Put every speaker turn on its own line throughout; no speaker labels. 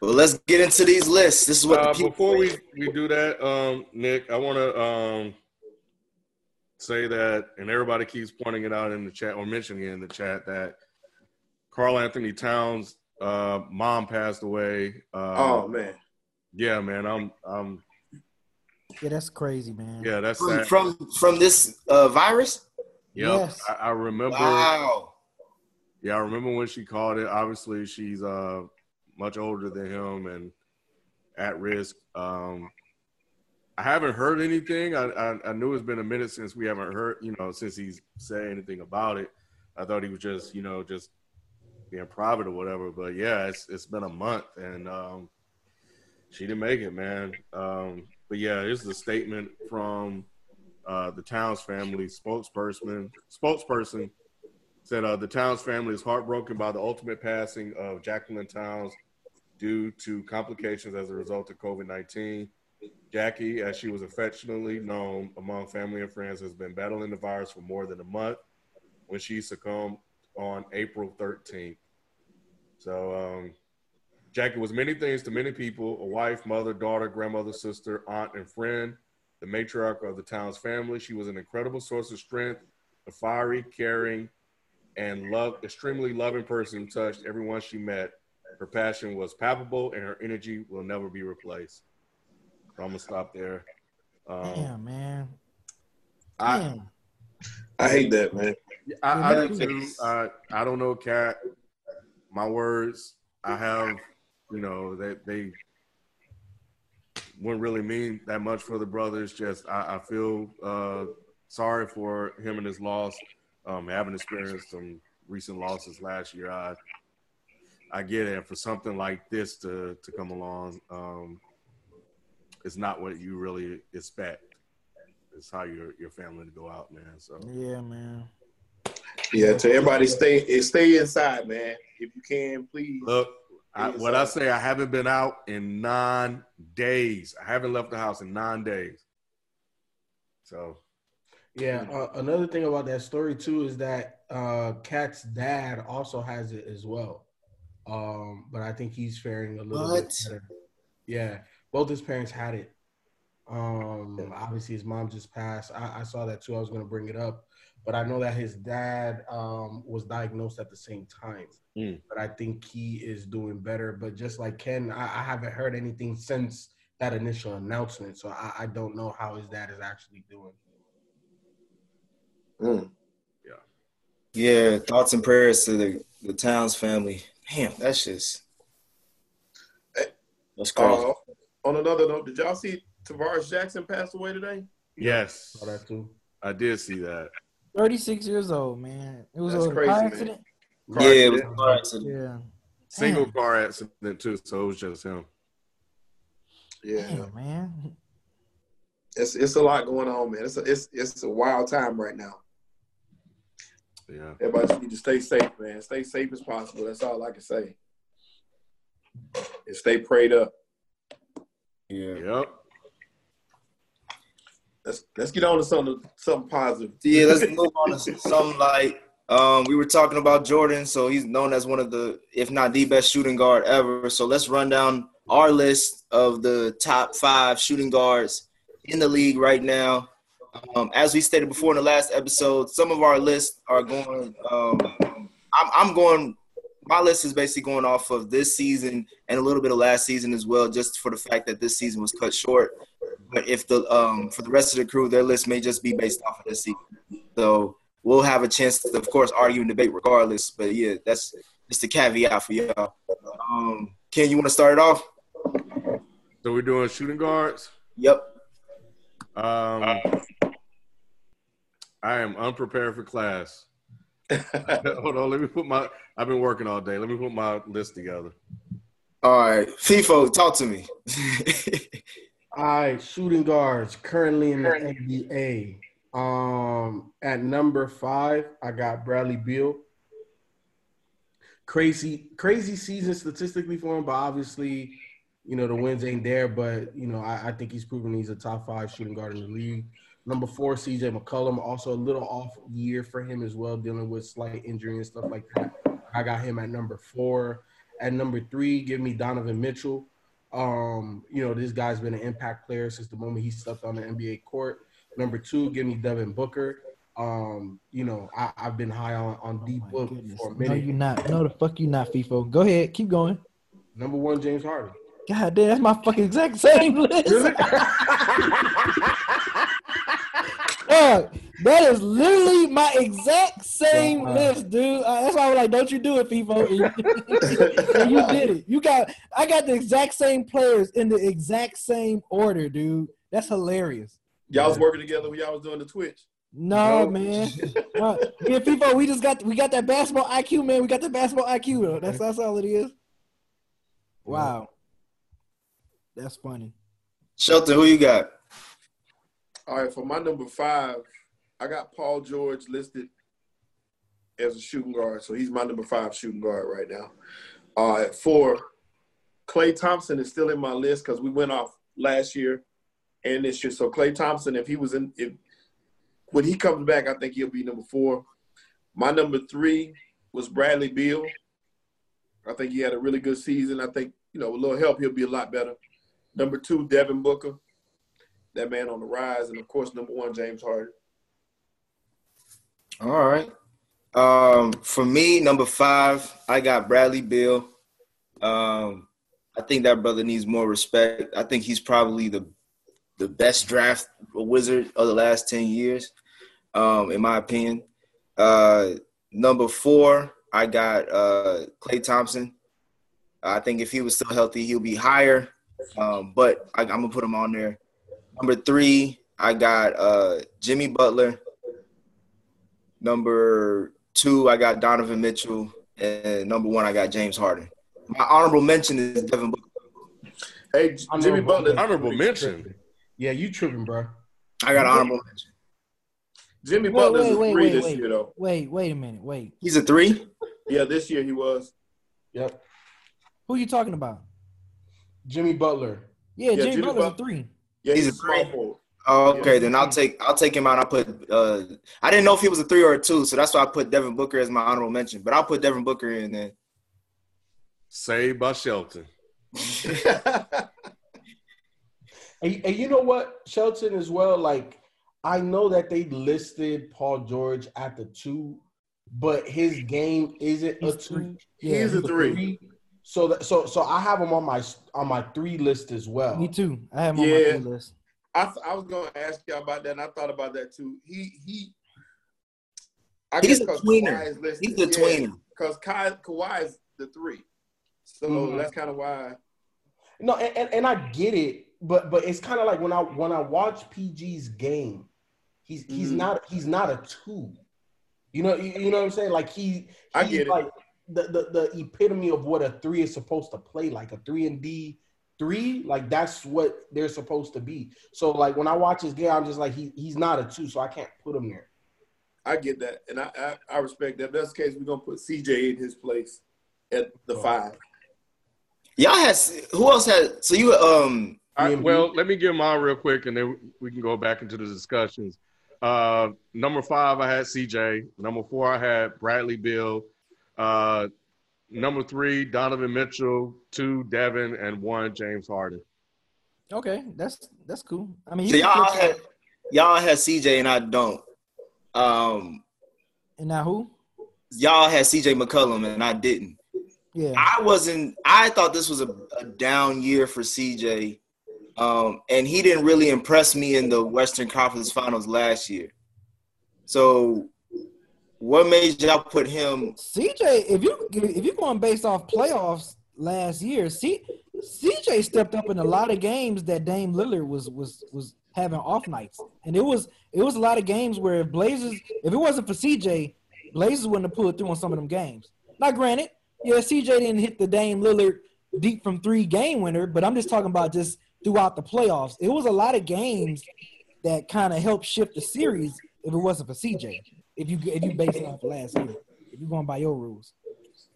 Well, let's get into these lists. This is what
Uh,
the people.
before we, we do that, um, Nick, I want to um, say that, and everybody keeps pointing it out in the chat or mentioning it in the chat that Karl-Anthony Towns' uh, mom passed away. Uh,
Oh man,
yeah, man, I'm, I'm,
Yeah, that's crazy, man.
yeah, that's
from,
sad.
from from this uh, virus.
Yep.
Yes.
I, I remember.
Wow.
Yeah, I remember when she called it. Obviously, she's uh much older than him and at risk. Um, I haven't heard anything. I, I I knew it's been a minute since we haven't heard, you know, since he's said anything about it. I thought he was just, you know, just being private or whatever. But yeah, it's it's been a month and um, she didn't make it, man. Um, but yeah, this is a statement from uh, the Towns family spokesperson. Spokesperson said uh, the Towns family is heartbroken by the ultimate passing of Jacqueline Towns due to complications as a result of COVID 19. Jackie, as she was affectionately known among family and friends, has been battling the virus for more than a month when she succumbed on April 13th. So, um, Jackie was many things to many people a wife, mother, daughter, grandmother, sister, aunt, and friend, the matriarch of the Towns family. She was an incredible source of strength, a fiery, caring, and love, extremely loving person who touched everyone she met. Her passion was palpable, and her energy will never be replaced. So I'm gonna stop there. Um,
Damn, man.
I,
Damn.
I hate that man.
I, I do too. I, I don't know, KAT. My words, I have, you know, that they, wouldn't really mean that much for the brothers. Just I, I feel uh, sorry for him and his loss. Um, having experienced some recent losses last year, I I get it. And for something like this to to come along, um, it's not what you really expect. It's how your your family to go out, man. So
Yeah, man.
Yeah, to everybody, stay stay inside, man. If you can, please.
Look, I, what I say, I haven't been out in nine days. I haven't left the house in nine days. So
Yeah. Uh, another thing about that story too is that uh, KAT's dad also has it as well, um, but I think he's faring a little bit better. Yeah, both his parents had it. Um, obviously, his mom just passed. I, I saw that too. I was going to bring it up, but I know that his dad um, was diagnosed at the same time.
Mm.
But I think he is doing better. But just like Ken, I, I haven't heard anything since that initial announcement, so I, I don't know how his dad is actually doing.
Mm.
Yeah, thoughts and prayers to the, the Towns family. Damn, that's just that's crazy.
Uh, on another note, did y'all see Tarvaris Jackson pass away today?
yes,
Saw that too.
I did see that.
36 years old, man. It was
That's
a
crazy,
car
man.
accident.
yeah, it was a car accident.
Yeah.
Single
Damn.
car accident too, so it was just him.
Yeah,
Damn, man.
it's it's a lot going on, man. It's a it's it's a wild time right now.
Yeah.
Everybody just need to stay safe, man. Stay safe as possible. That's all I can say. And stay prayed up.
Yeah.
Yep.
Let's let's get on to something something positive.
Yeah, let's move on to something like um, we were talking about Jordan, so he's known as one of the, if not the best shooting guard ever. So let's run down our list of the top five shooting guards in the league right now. Um, as we stated before in the last episode, some of our lists are going. Um, I'm, I'm going. My list is basically going off of this season and a little bit of last season as well, just for the fact that this season was cut short. But if the um, for the rest of the crew, their list may just be based off of this season. So we'll have a chance to, of course, argue and debate regardless. But yeah, that's just a caveat for y'all. Um, Ken, you want to start it off?
So we're doing shooting guards.
Yep.
Um, I am unprepared for class. Hold on, let me put my. I've been working all day. Let me put my list together.
All right, FIFO, talk to me.
All right, shooting guards currently in the NBA. Um, at number five, I got Bradley Beal. Crazy, crazy season statistically for him, but obviously, you know the wins ain't there. But you know, I, I think he's proven he's a top five shooting guard in the league. Number four, CJ McCollum, also a little off year for him as well, dealing with slight injury and stuff like that. I got him at number four. At number three, give me Donovan Mitchell. Um, you know, this guy's been an impact player since the moment he stepped on the NBA court. Number two, give me Devin Booker. Um, you know, I, I've been high on, on D
Oh
Book
goodness.
for a minute.
No,
minute.
you not. No, the fuck you not, FIFO. Go ahead, keep going.
Number one, James Harden.
God damn, that's my fucking exact same list. Fuck, that is literally my exact same
Wow.
list, dude. Uh, that's why I was like, "Don't you do it, FIFO?" And you, did it. You got, I got the exact same players in the exact same order, dude. That's hilarious.
Y'all was working together when y'all was doing the Twitch.
No,
No.
man. Uh, me and FIFO, we just got, we got that basketball IQ, man. We got the basketball IQ. Though. That's that's all it is. Wow, that's funny.
Shelton, who you got?
All right, for my number five, I got Paul George listed as a shooting guard, so he's my number five shooting guard right now. Uh, at four, Klay Thompson is still in my list because we went off last year and this year. So Klay Thompson, if he was in, if when he comes back, I think he'll be number four. My number three was Bradley Beal. I think he had a really good season. I think you know with a little help he'll be a lot better. Number two, Devin Booker that man on the rise, and of course, number one, James Harden.
All right. Um, for me, number five, I got Bradley Beal. Um, I think that brother needs more respect. I think he's probably the the best draft wizard of the last 10 years, um, in my opinion. Uh, number four, I got uh, Klay Thompson. I think if he was still healthy, he'll be higher. Um, but I, I'm gonna put him on there. Number three, I got uh, Jimmy Butler. Number two, I got Donovan Mitchell, and number one, I got James Harden. My honorable mention is Devin Booker.
Hey, J- Jimmy Butler.
Honorable mention.
Yeah, you tripping, bro.
I got honorable mention.
Jimmy
Wait,
Butler's
wait,
a
wait,
three
wait,
this
wait.
year, though.
Wait, wait a minute. Wait,
He's a three.
Yeah, this year he was.
Yep.
who are you talking about?
Jimmy Butler.
Yeah,
Yeah,
Jimmy,
Jimmy
Butler's a three.
Yeah,
He's
he's,
a
a small
three.
forward.
Oh, okay,
Yeah.
then I'll take I'll take him out. I put uh I didn't know if he was a three or a two, so that's why I put Devin Booker as my honorable mention. But I'll put Devin Booker in then.
Saved by Shelton.
And, and you know what, Shelton, as well. Like, I know that they listed Paul George at the two, but his game isn't a
He's
two.
three. Yeah,
He's a three.
So that so so I have him on my on my three list as well.
Me too. I have him on
Yeah.
my three list.
I, th- I was going to ask y'all about that, and I thought about that too. He he. I
He's
guess
a
'cause
tweener.
Kawhi is listed,
He's a tweener.
Because Kai Kawhi is the three, so
Mhm.
that's kind of why.
No, and, and, and I get it, but but it's kind of like when I when I watch PG's game, he's he's
Mhm.
not he's not a two. You know you, you know what I'm saying? Like he
I
he's
get it.
like the, the the epitome of what a three is supposed to play like a three and D three like that's what they're supposed to be. So like when I watch his game, I'm just like he he's not a two, so I can't put him there.
I get that, and I, I, I respect that. If that's the case, we're gonna put CJ in his place at the
Oh.
five.
Y'all has who else had? So you um
I, well, let me give mine real quick, and then we can go back into the discussions. Uh, number five, I had CJ. Number four, I had Bradley Beal. Uh, number three, Donovan Mitchell. Two, Devin, and one, James Harden.
Okay, that's that's cool. I mean,
so y'all
good
had y'all had CJ and I don't. Um,
and now who?
y'all had CJ McCollum and I didn't.
Yeah,
I wasn't. I thought this was a, a down year for CJ, um, and he didn't really impress me in the Western Conference Finals last year. So, what made y'all put him?
CJ. If you if you're going based off playoffs last year, C, CJ stepped up in a lot of games that Dame Lillard was was was having off nights, and it was it was a lot of games where if Blazers, if it wasn't for CJ, Blazers wouldn't have pulled through on some of them games. Now, granted, yeah, CJ didn't hit the Dame Lillard deep from three game winner, but I'm just talking about just throughout the playoffs. It was a lot of games that kind of helped shift the series if it wasn't for CJ. If you if you base it off last year, if you're going by your rules.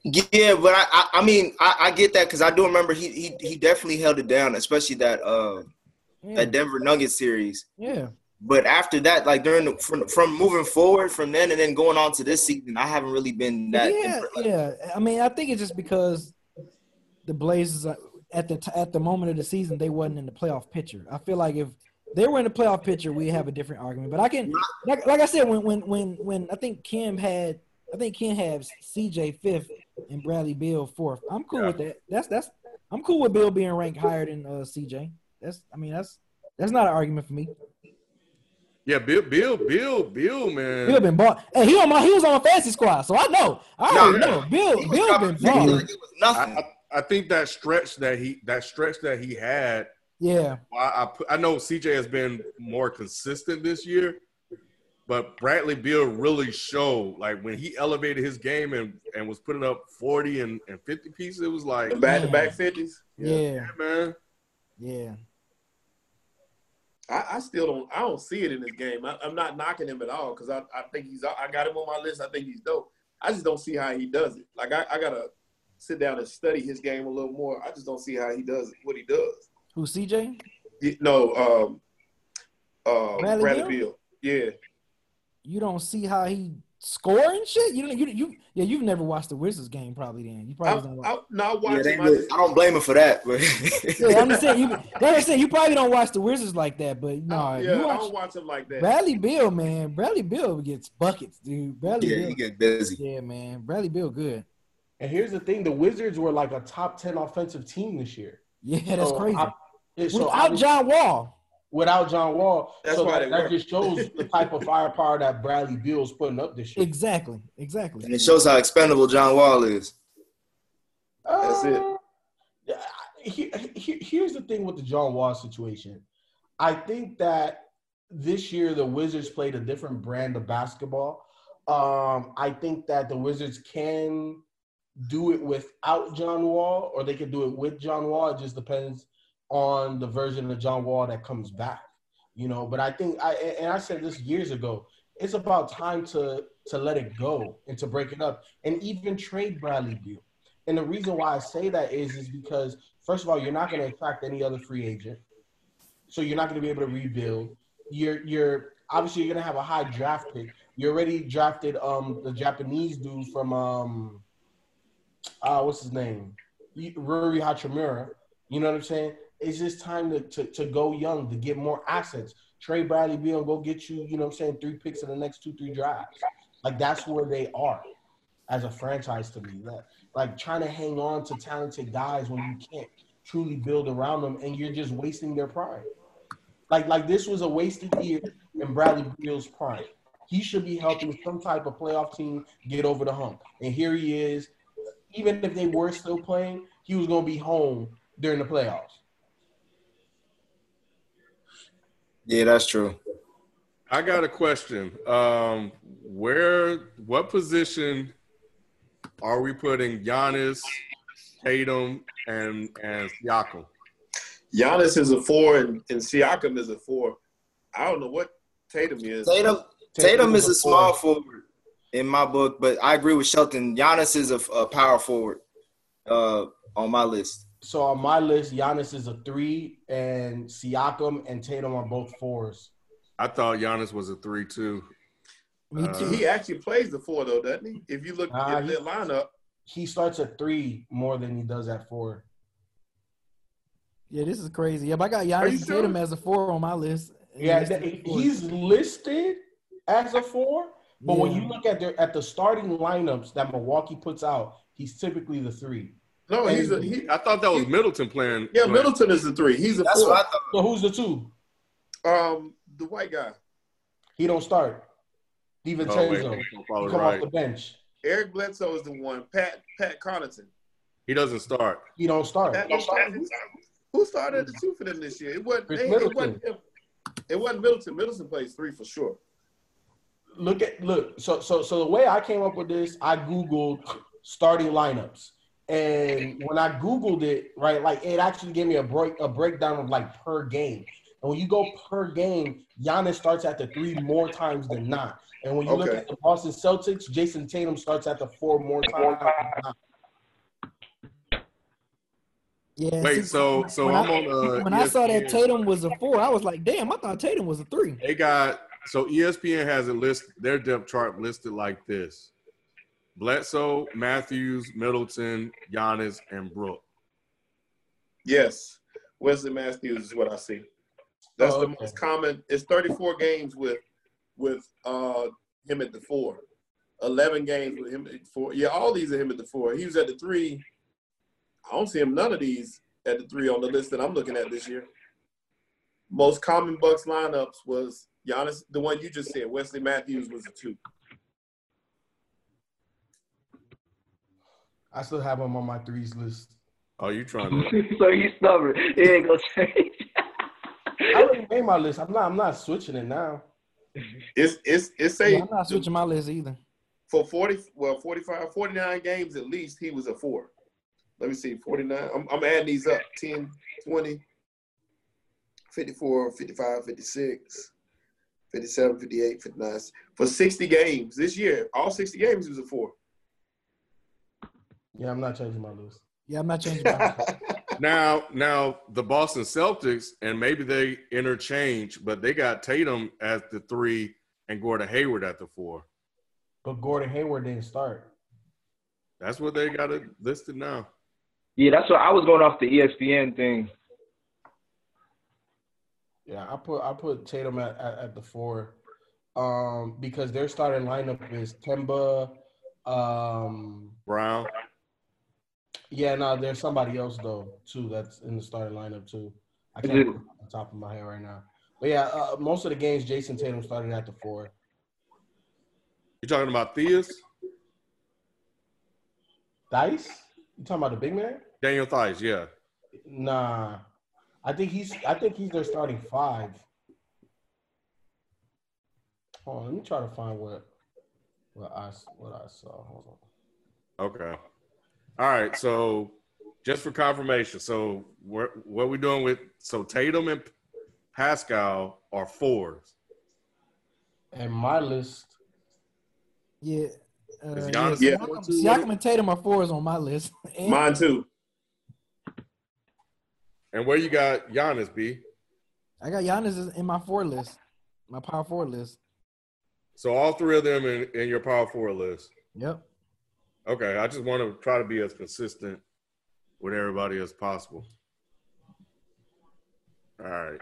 Yeah, but I, I, I mean, I, I get that because I do remember he, he, he definitely held it down, especially that, uh,
Yeah.
that Denver Nuggets series.
yeah.
But after that, like during the, from from moving forward from then and then going on to this season, I haven't really been that.
yeah,
impressed.
Yeah. I mean, I think it's just because the Blazers uh, at the t- at the moment of the season they wasn't in the playoff picture. I feel like if they were in the playoff picture, we have a different argument. But I can, like, like I said, when when when when I think Kim had, I think Kim has CJ fifth and Bradley Beal fourth. I'm cool
Yeah.
with that. That's that's I'm cool with Beal being ranked higher than uh, CJ. That's I mean that's that's not an argument for me.
Yeah, Beal, Beal, Beal, Beal, man.
Beal been bought. Hey, he on my he was on fantasy squad, so I know. I
No,
already
yeah.
know. Beal
Beal
been bought.
like nothing.
I, I, I think that stretch that he that stretch that he had.
Yeah.
I I, I know CJ has been more consistent this year, but Bradley Beal really showed like when he elevated his game and, and was putting up forty and, and fifty pieces. It was like,
back to back fifties.
Yeah.
yeah, man.
Yeah.
I, I still don't. I don't see it in this game. I, I'm not knocking him at all because I, I think he's. I got him on my list. I think he's dope. I just don't see how he does it. Like I, I gotta sit down and study his game a little more. I just don't see how he does it, what he does.
Who CJ?
He- No, um, uh,
Bradley
Bradley,
Beal?
Beal. Yeah,
You don't see how he scoring shit? You don't you you yeah, you've never watched the Wizards game probably then. You
I,
probably don't watch.
I, no, I watch
they
him. I
really- I don't blame him for that, but
yeah, I'm just saying you like I said, you probably don't watch the Wizards like that, but no,
I- yeah,
you
I don't watch him like that.
Bradley Beal, man. Bradley Beal gets buckets, dude. Bradley
yeah,
Beal.
he get busy.
yeah, man. Bradley Beal good.
And here's the thing: the Wizards were like a top ten offensive team this year.
Yeah, that's
So
crazy.
I- yeah, so
Without John Wall.
without John Wall,
That's
so
why
that, that just shows the type of firepower that Bradley Beal's putting up this year.
Exactly. Exactly.
And it shows how expendable John Wall is.
That's it.
Uh, yeah, he- he- here's the thing with the John Wall situation. I think that this year the Wizards played a different brand of basketball. Um, I think that the Wizards can do it without John Wall, or they can do it with John Wall. It just depends on the version of John Wall that comes back. You know, but I think I and I said this years ago. It's about time to to let it go and to break it up, and even trade Bradley Beal. And the reason why I say that is is because first of all, you're not going to attract any other free agent, so you're not going to be able to rebuild. You're you're obviously you're going to have a high draft pick. You already drafted um the Japanese dude from um uh what's his name Rui Hachimura. You know what I'm saying? It's just time to, to to go young to get more assets. Trey Bradley Beal go get you. You know what I'm saying? Three picks in the next two three drafts. Like that's where they are as a franchise to me. Like trying to hang on to talented guys when you can't truly build around them and you're just wasting their prime. Like like this was a wasted year in Bradley Beal's prime. He should be helping some type of playoff team get over the hump. And here he is. Even if they were still playing, he was gonna be home during the playoffs.
Yeah, that's true.
I got a question. Um, where, what position are we putting Giannis, Tatum, and and Siakam?
Giannis is a four and, and Siakam is a four. I don't know what Tatum is.
Tatum, Tatum is
was
a small forward in my book, but I agree with Shelton. Giannis is a, a power forward uh, on my list.
So on my list, Giannis is a three, and Siakam and Tatum are both fours.
I thought Giannis was a three too.
Me
Uh.
He actually plays the four though, doesn't he? If you look
Nah,
at
he-
their lineup,
He starts at three more than he does at four.
Yeah, this is crazy. Yep, I got
you
Giannis and
sure?
Tatum as a four on my list.
Yeah,
He's
that-
listed four.
he's listed as a four, but when you look at their at the starting lineups that Milwaukee puts out, he's typically the three.
no, he's a he.
I thought that was Middleton playing.
Yeah,
playing-
Middleton is the three. He's a
That's
four.
what I thought.
So who's the two?
Um, the white guy,
He don't start.
Oh, wait,
DiVincenzo.
I'm
he
probably
come
right.
off the bench.
Eric Bledsoe is the one. Pat Pat Connaughton.
He doesn't start.
He don't start.
Pat, who, who started the two for them this year? It wasn't.
Chris
It, it wasn't. It wasn't Middleton. Middleton plays three for sure.
Look at look. So so so the way I came up with this, I googled starting lineups, And when I Googled it, right, like it actually gave me a break a breakdown of like per game. And when you go per game, Giannis starts at the three more times than not. And when you look at the Boston Celtics, Jayson Tatum starts at the four more times. than not.
Yeah.
Wait,
see,
so so
when
I'm
I,
on uh,
when I saw that Tatum was a four, I was like, damn, I thought Tatum was a three.
They got so ESPN has it list their depth chart listed like this: Bledsoe, Matthews, Middleton, Giannis, and Brook.
Yes, Wesley Matthews is what I see. That's
Oh,
the
okay.
most common. It's 34 games with with uh him at the four. 11 games with him at four. Yeah, all these are him at the four. He was at the three. I don't see him none of these at the three on the list that I'm looking at this year. Most common Bucks lineups was Giannis, the one you just said. Wesley Matthews was a two.
I still have him on my threes list.
Oh, you trying to?
so you stubborn. It ain't gonna change.
I already made my list. I'm not. I'm not switching it now.
It's it's it's a
Yeah, I'm not switching my list either.
for 40 well 45 49 games at least he was a four let me see 49 i'm, I'm adding these up 10 20 54 55 56 57 58 59 for 60 games this year all 60 games he was a four
Yeah, I'm not changing my list.
Yeah, I'm not changing my list.
Now, now the Boston Celtics, and maybe they interchange, but they got Tatum at the three and Gordon Hayward at the four.
But Gordon Hayward didn't start.
That's what they got it listed now.
yeah, that's what I was going off the ESPN thing.
Yeah, I put I put Tatum at, at, at the four, um, because their starting lineup is Kemba, um,
Brown.
yeah, no, there's somebody else though too that's in the starting lineup too. I can't
it
on top of my head right now. But yeah, uh, most of the games Jayson Tatum started at the four.
You talking about Theis?
Dice? You talking about the big man?
Daniel Theis, yeah.
Nah, I think he's I think he's their starting five. Hold on, let me try to find what what I what I saw. Hold on.
Okay. All right. So just for confirmation, so what what we doing with so Tatum and Pascal are fours.
And my list,
Yeah. Uh, yeah,
Giannis
Yeah.
Siakam. Siakam and Tatum are fours on my list. And
mine too
And where you got Giannis, B?
I got Giannis in my four list, my power four list.
So all three of them in, in your power four list.
Yep.
Okay. I just want to try to be as consistent with everybody as possible. All right.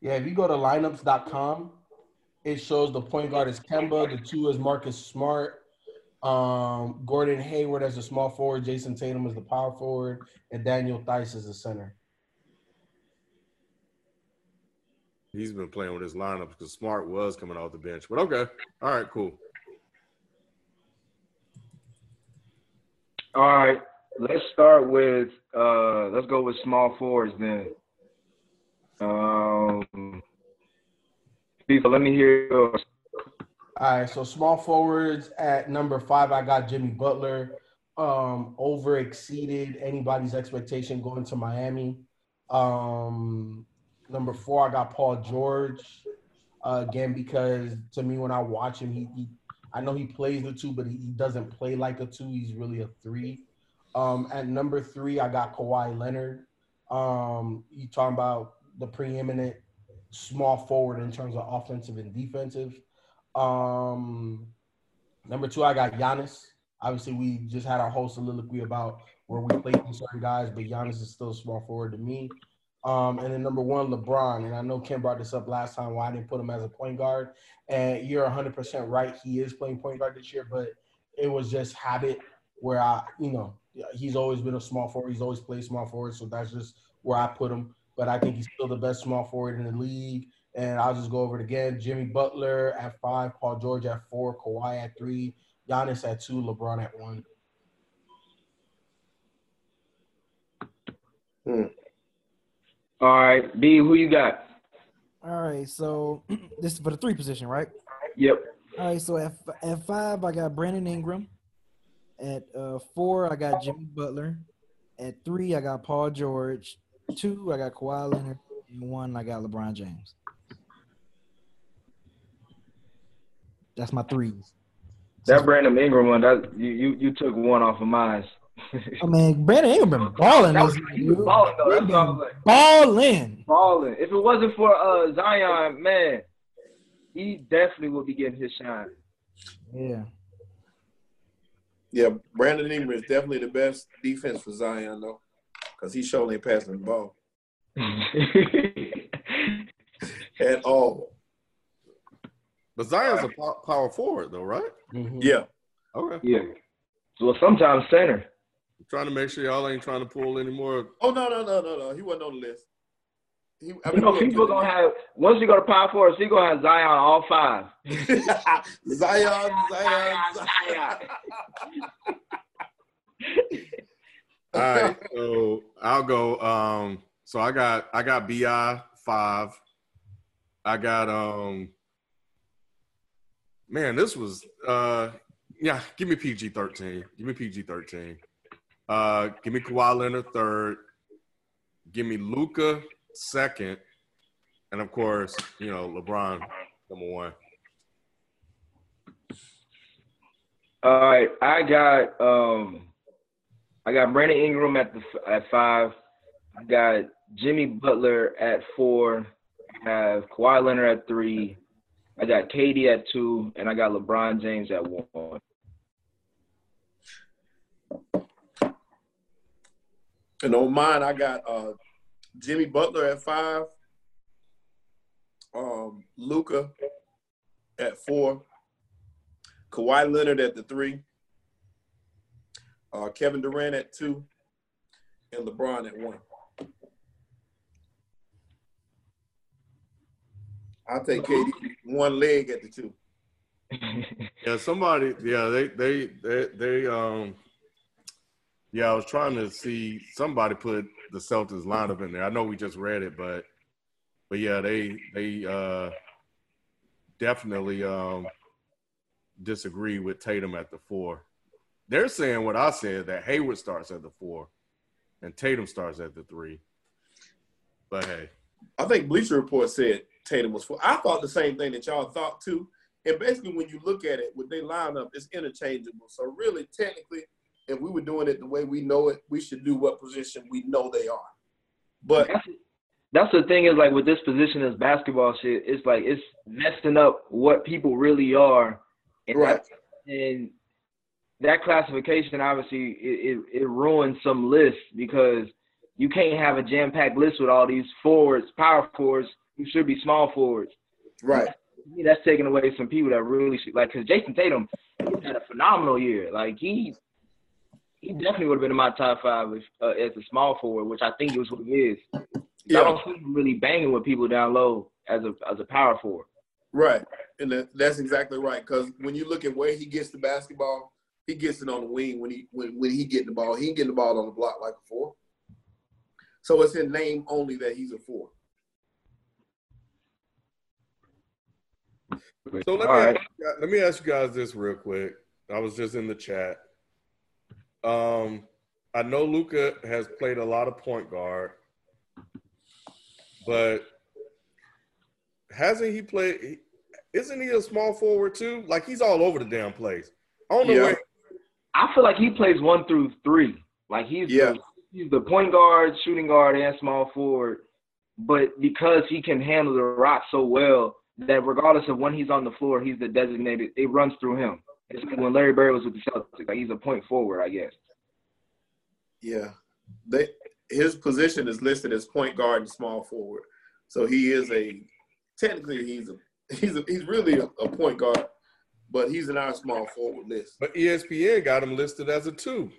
yeah, if you go to lineups.com, it shows the point guard is Kemba, the two is Marcus Smart, um, Gordon Hayward as a small forward, Jayson Tatum as the power forward, and Daniel Theis as the center.
He's been playing with his lineup because Smart was coming off the bench. But okay. All right, cool.
All right, let's start with uh let's go with small fours then. Um, people, let me hear yours.
All right, so small forwards at number five, I got Jimmy Butler. Um, over exceeded anybody's expectation going to Miami. Um, number four, I got Paul George. Uh, again, because to me, when I watch him, he, he I know he plays the two, but he, he doesn't play like a two. He's really a three. Um, at number three, I got Kawhi Leonard. Um, you talking about the preeminent small forward in terms of offensive and defensive. Um, number two, I got Giannis. Obviously, we just had our whole soliloquy about where we play these certain guys, but Giannis is still small forward to me. Um, and then number one, LeBron. And I know Ken brought this up last time why I didn't put him as a point guard. And you're 100% right. He is playing point guard this year, but it was just habit where I, you know, he's always been a small forward. He's always played small forward. So that's just where I put him. But I think he's still the best small forward in the league. And I'll just go over it again. Jimmy Butler at five, Paul George at four, Kawhi at three, Giannis at two, LeBron at one. Hmm.
All right, B, who you got?
All right. So this is for the three position, right?
Yep.
All right. So at, at five, I got Brandon Ingram. At uh, four, I got Jimmy Butler. At three, I got Paul George. Two, I got Kawhi Leonard. And one, I got LeBron James. That's my threes.
That Brandon Ingram one, that you you, you took one off of mine.
I mean, Brandon Ingram been balling
That was- he was balling, though.
He
That's what I
been
was like.
balling.
Balling. If it wasn't for uh Zion, man, he definitely would be getting his shine.
Yeah.
Yeah, Brandon Ingram is definitely the best defense for Zion though, because he surely ain't passing the ball at all.
But Zion's a power forward, though, right?
Mhm.
Yeah,
Okay.
yeah. Well, sometimes center.
I'm trying to make sure y'all ain't trying to pull any more.
Oh no no no no no. He wasn't on the list. He, I
You know, people gonna have once you go to power forward, he gonna have Zion all five.
Zion, Zion, Zion.
All right, so I'll go. Um, so I got I got Bi five. I got um. Man, this was uh, yeah. Give me PG thirteen. Give me PG thirteen. Uh, give me Kawhi Leonard third. Give me Luka second, and of course, you know LeBron number one.
All right, I got um, I got Brandon Ingram at the at five. I got Jimmy Butler at four. I have Kawhi Leonard at three. I got KD at two, and I got LeBron James at one.
And on mine, I got uh, Jimmy Butler at five, um, Luka at four, Kawhi Leonard at the three, uh, Kevin Durant at two, and LeBron at one. I'll take KD one leg at the two.
Yeah, somebody. Yeah, they they they they um. Yeah, I was trying to see somebody put the Celtics lineup in there. I know we just read it, but but yeah, they they uh definitely um disagree with Tatum at the four. They're saying what I said that Hayward starts at the four, and Tatum starts at the three. But hey,
I think Bleacher Report said Tatum was four. I thought the same thing that y'all thought too. And basically, when you look at it, with their lineup, it's interchangeable. So really, technically, if we were doing it the way we know it, we should do what position we know they are. But
That's, that's the thing is like with this position as basketball shit, it's like it's messing up what people really are, and
Right.
that, and that classification obviously it, it, it ruins some lists because you can't have a jam packed list with all these forwards, power forwards who should be small forwards.
right,
me, that's taking away some people that really should like because Jayson Tatum he had a phenomenal year. Like he he definitely would have been in my top five if, uh, as a small forward, which I think is what he is. I
yeah,
don't see him really banging with people down low as a as a power forward.
right, and that's exactly right. Because when you look at where he gets the basketball, he gets it on the wing when he when, when he get the ball. He can get the ball on the block like a four. So it's in name only that he's a four.
So let me
All right.
ask you guys, let me ask you guys this real quick. I was just in the chat. Um, I know Luka has played a lot of point guard, but hasn't he played? Isn't he a small forward too? Like he's all over the damn place. I don't know
Yeah.
where.
I feel like he plays one through three. Like he's
Yeah.
the, he's the point guard, shooting guard, and small forward. But because he can handle the rock so well, that regardless of when he's on the floor, he's the designated. It runs through him. It's like when Larry Bird was with the Celtics. Like he's a point forward, I guess.
Yeah, they his position is listed as point guard and small forward. So he is a technically he's a he's a, he's really a, a point guard, but he's in our small forward list.
But ESPN got him listed as a two.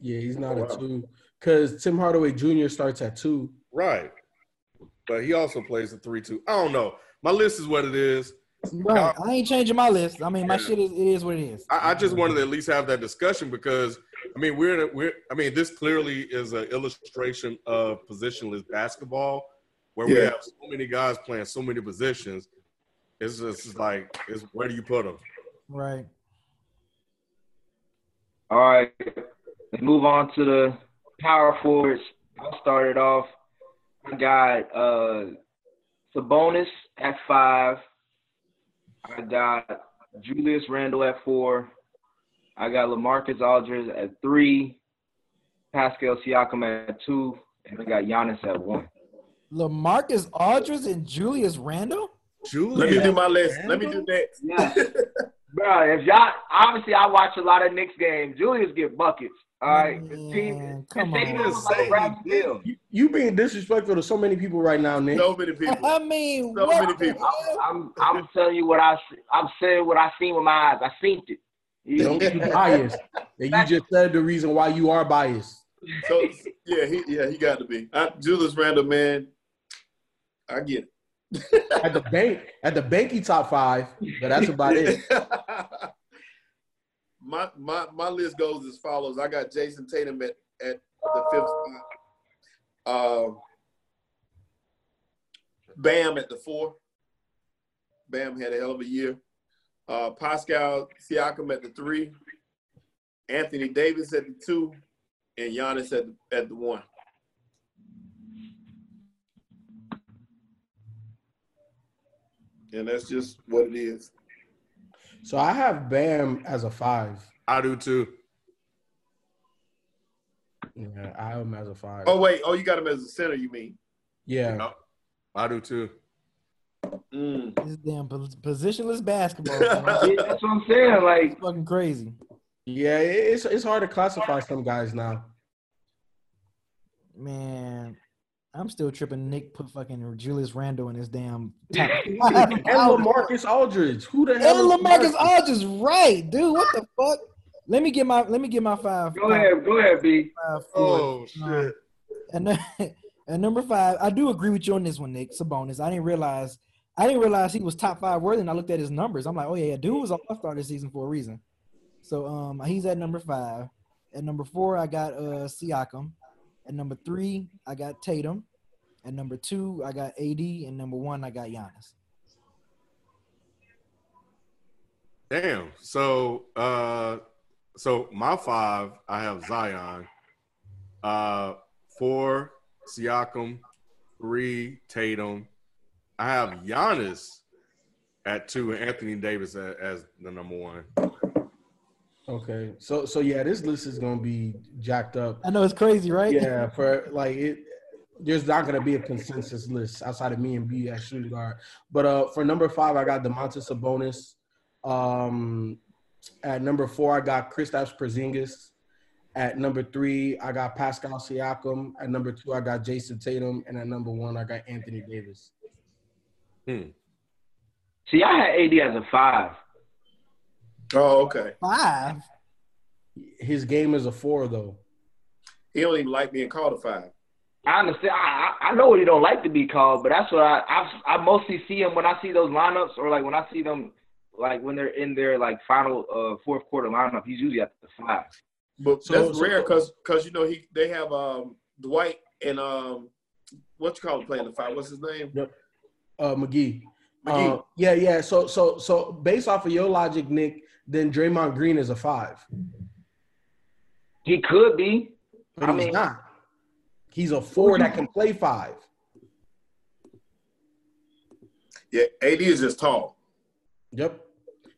Yeah, he's not oh,
Wow.
a two because Tim Hardaway Jr. starts at two.
Right. But he also plays a three-two. I don't know. My list is what it is.
Right. I ain't changing my list. I mean, my
Yeah.
shit is it is what it is.
I, I just wanted to at least have that discussion because I mean we're we're I mean this clearly is an illustration of positionless basketball where we have so many guys playing so many positions. It's just like it's where do you put them?
Right.
All right. Let's move on to the power forwards. I'll start it off. I got uh Sabonis at five. I got Julius Randle at four. I got LaMarcus Aldridge at three. Pascal Siakam at two. And I got Giannis at one.
LaMarcus Aldridge and Julius Randle.
Julius.
Let me do my list. Let me do next.
Yeah. Bro, if y'all obviously I watch a lot of Knicks games. Julius get buckets. All right. His team,
come
team
on.
is like a rap deal.
You, you being disrespectful to so many people right now, Nick.
So many people.
I mean,
So
what
many
the
people.
hell?
I'm I'm telling you what I see- I'm saying what I seen with my eyes. I seen it. You-
Don't get biased. And you just said the reason why you are biased.
So yeah, he yeah he got to be. I, Julius Randle, man, I get it.
At the bank, at the banky top five, but that's about it.
my my my list goes as follows. I got Jayson Tatum at, at the fifth spot. Um, Bam at the four. Bam had a hell of a year. Uh, Pascal Siakam at the three. Anthony Davis at the two, and Giannis at the, at the one. And that's just what it is.
So I have Bam as a five.
I do too.
Yeah, I have him as a five.
Oh wait, oh you got him as a center, you mean?
yeah.
I do too.
Mm.
This damn positionless basketball.
Yeah. That's what I'm saying. Like
It's fucking crazy.
Yeah, it's it's hard to classify some guys now.
Man, I'm still tripping. Nick put fucking Julius Randle in his damn top
And. LaMarcus Aldridge. Who the hell?
And LaMarcus Aldridge, right, dude? What the fuck? Let me get my let me get my five.
go ahead, go ahead, B.
Five
Oh shit.
And then, and number five, I do agree with you on this one, Nick Sabonis. I didn't realize I didn't realize he was top five worthy, and I looked at his numbers. I'm like, oh yeah, yeah dude was all star this season for a reason. So um, he's at number five. At number four, I got uh Siakam. At number three, I got Tatum. At number two, I got AD, and number one, I got Giannis.
Damn. So uh so my five, I have Zion. Uh four, Siakam, three, Tatum. I have Giannis at two and Anthony Davis as, as the number one.
Okay, so so yeah, this list is gonna be jacked up.
I know it's crazy, right?
Yeah, for like it. There's not gonna be a consensus list outside of me and B at shooting guard. But uh, for number five, I got Domantas Sabonis. Um, at number four, I got Kristaps Porzingis. At number three, I got Pascal Siakam. At number two, I got Jayson Tatum, and at number one, I got Anthony Davis. Hmm.
See, I had AD as a five.
Oh, okay.
Five.
His game is a four, though.
He don't even like being called a five.
I understand. I, I I know what he don't like to be called, but that's what I I, I mostly see him when I see those lineups, or like when I see them, like when they're in their like final uh fourth quarter lineup. He's usually at the five.
But
So-
that's
so-
rare because because you know he they have um Dwight and um what you call him playing the five. What's his name?
Uh, McGee.
McGee.
Uh, yeah, yeah. So, so, so, based off of your logic, Nick, then Draymond Green is a five,
He could be.
but
I
he's
mean-
not. He's a four that can play five.
Yeah, AD is just tall.
Yep.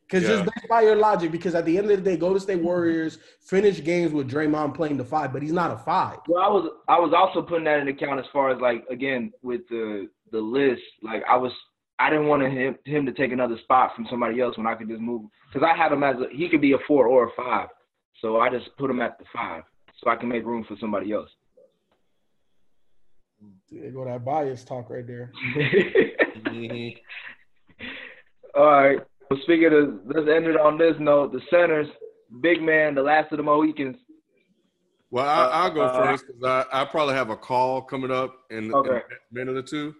Because
Yeah.
just based by your logic, because at the end of the day, Golden State Warriors finish games with Draymond playing the five, but he's not a five.
Well, I was I was also putting that in account as far as like again with the the list. Like I was I didn't want him him to take another spot from somebody else when I could just move because I had him as a, he could be a four or a five. So I just put him at the five so I can make room for somebody else.
There go that bias talk right there.
All right. Well, speaking of, let's end it on this note. The centers, big man, the last of the Mohicans.
Well, I, I'll go
Uh,
first because I, I probably have a call coming up in, in
Okay.
a minute or two.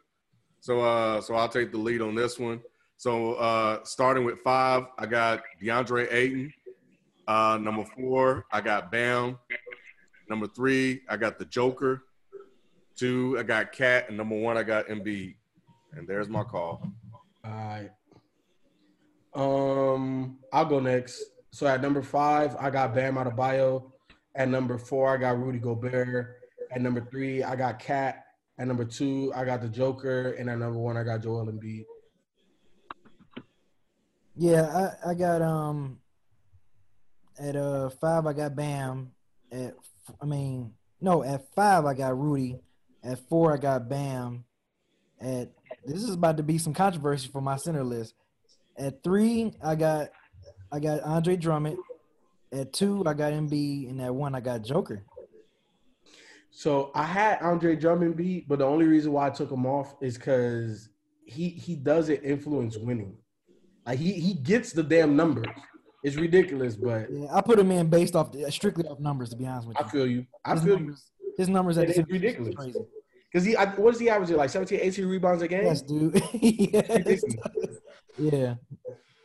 So, uh, so I'll take the lead on this one. So, uh, starting with five, I got DeAndre Ayton. Uh, number four, I got Bam. Number three, I got the Joker. Two, I got KAT, and number one, I got Embiid. And there's my call.
All right. Um, I'll go next. So at number five, I got Bam Adebayo. At number four, I got Rudy Gobert. At number three, I got Cat. At number two, I got the Joker. And at number one, I got Joel Embiid.
Yeah, I, I got um at uh five I got Bam. At I mean no at five I got Rudy. At four I got Bam. At this is about to be some controversy for my center list. At three I got I got Andre Drummond. At two I got Embiid, and at one I got Joker.
So I had Andre Drummond beat, but the only reason why I took him off is because he he doesn't influence winning. Like he he gets the damn numbers. It's ridiculous, but
Yeah, I put him in based off strictly off numbers. To be honest with you, I
feel you. I
his
feel you.
his numbers at
It ridiculous.
Crazy.
Because he, I, what is he averaging? Like 17, 18 rebounds a game?
Yes, dude. yes. Yeah.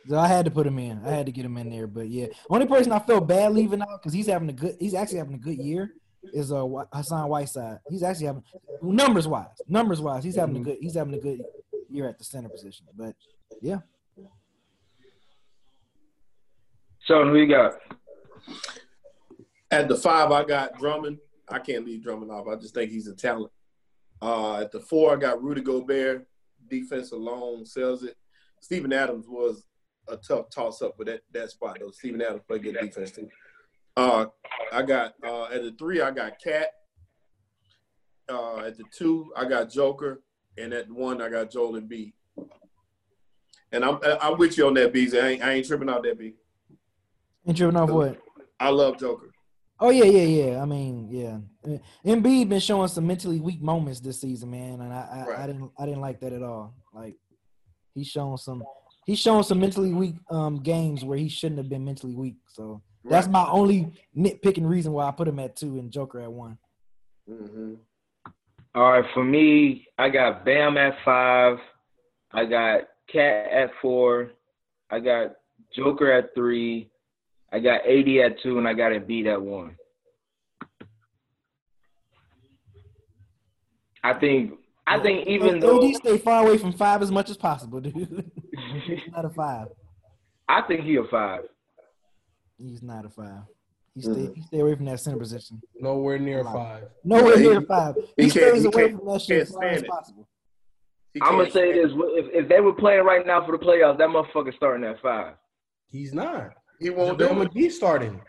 So I had to put him in. I had to get him in there. But yeah, only person I felt bad leaving out because he's having a good. He's actually having a good year. Is uh Wh- Hassan Whiteside. He's actually having numbers wise. Numbers wise, he's having a good. He's having a good year at the center position. But yeah,
So who you got?
At the five, I got Drummond. I can't leave Drummond off. I just think he's a talent. Uh, at the four, I got Rudy Gobert. Defense alone sells it. Steven Adams was a tough toss up with that, that spot, though. Steven Adams played good defense, too. Uh, I got uh, at the three, I got KAT. Uh, at the two, I got Joker, and at one, I got Joel Embiid. And I'm I'm with you on that, B. I ain't, I ain't tripping out that B.
Ain't tripping off what?
I love Joker.
Oh yeah, yeah, yeah. I mean, yeah. Embiid been showing some mentally weak moments this season, man, and I, I, I didn't, I didn't like that at all. Like he's showing some, he's showing some mentally weak um games where he shouldn't have been mentally weak. So that's my only nitpicking reason why I put him at two and Joker at one.
Mm-hmm.
All right, for me, I got Bam at five. I got KAT at four. I got Joker at three. I got AD at two, and I got Embiid at one. I think I think even though
stay far away from five as much as possible, dude. Not a five.
I think he a five.
He's not a five. He mm-hmm. stay, he stay away from that center position.
Nowhere near a five.
Nowhere
He-
near five. He,
he
stays
he
away from that shit as far as possible.
I'm gonna say this: if, if they were playing right now for the playoffs, that motherfucker starting at five.
He's not.
He won't do
JaVale. McGee starting.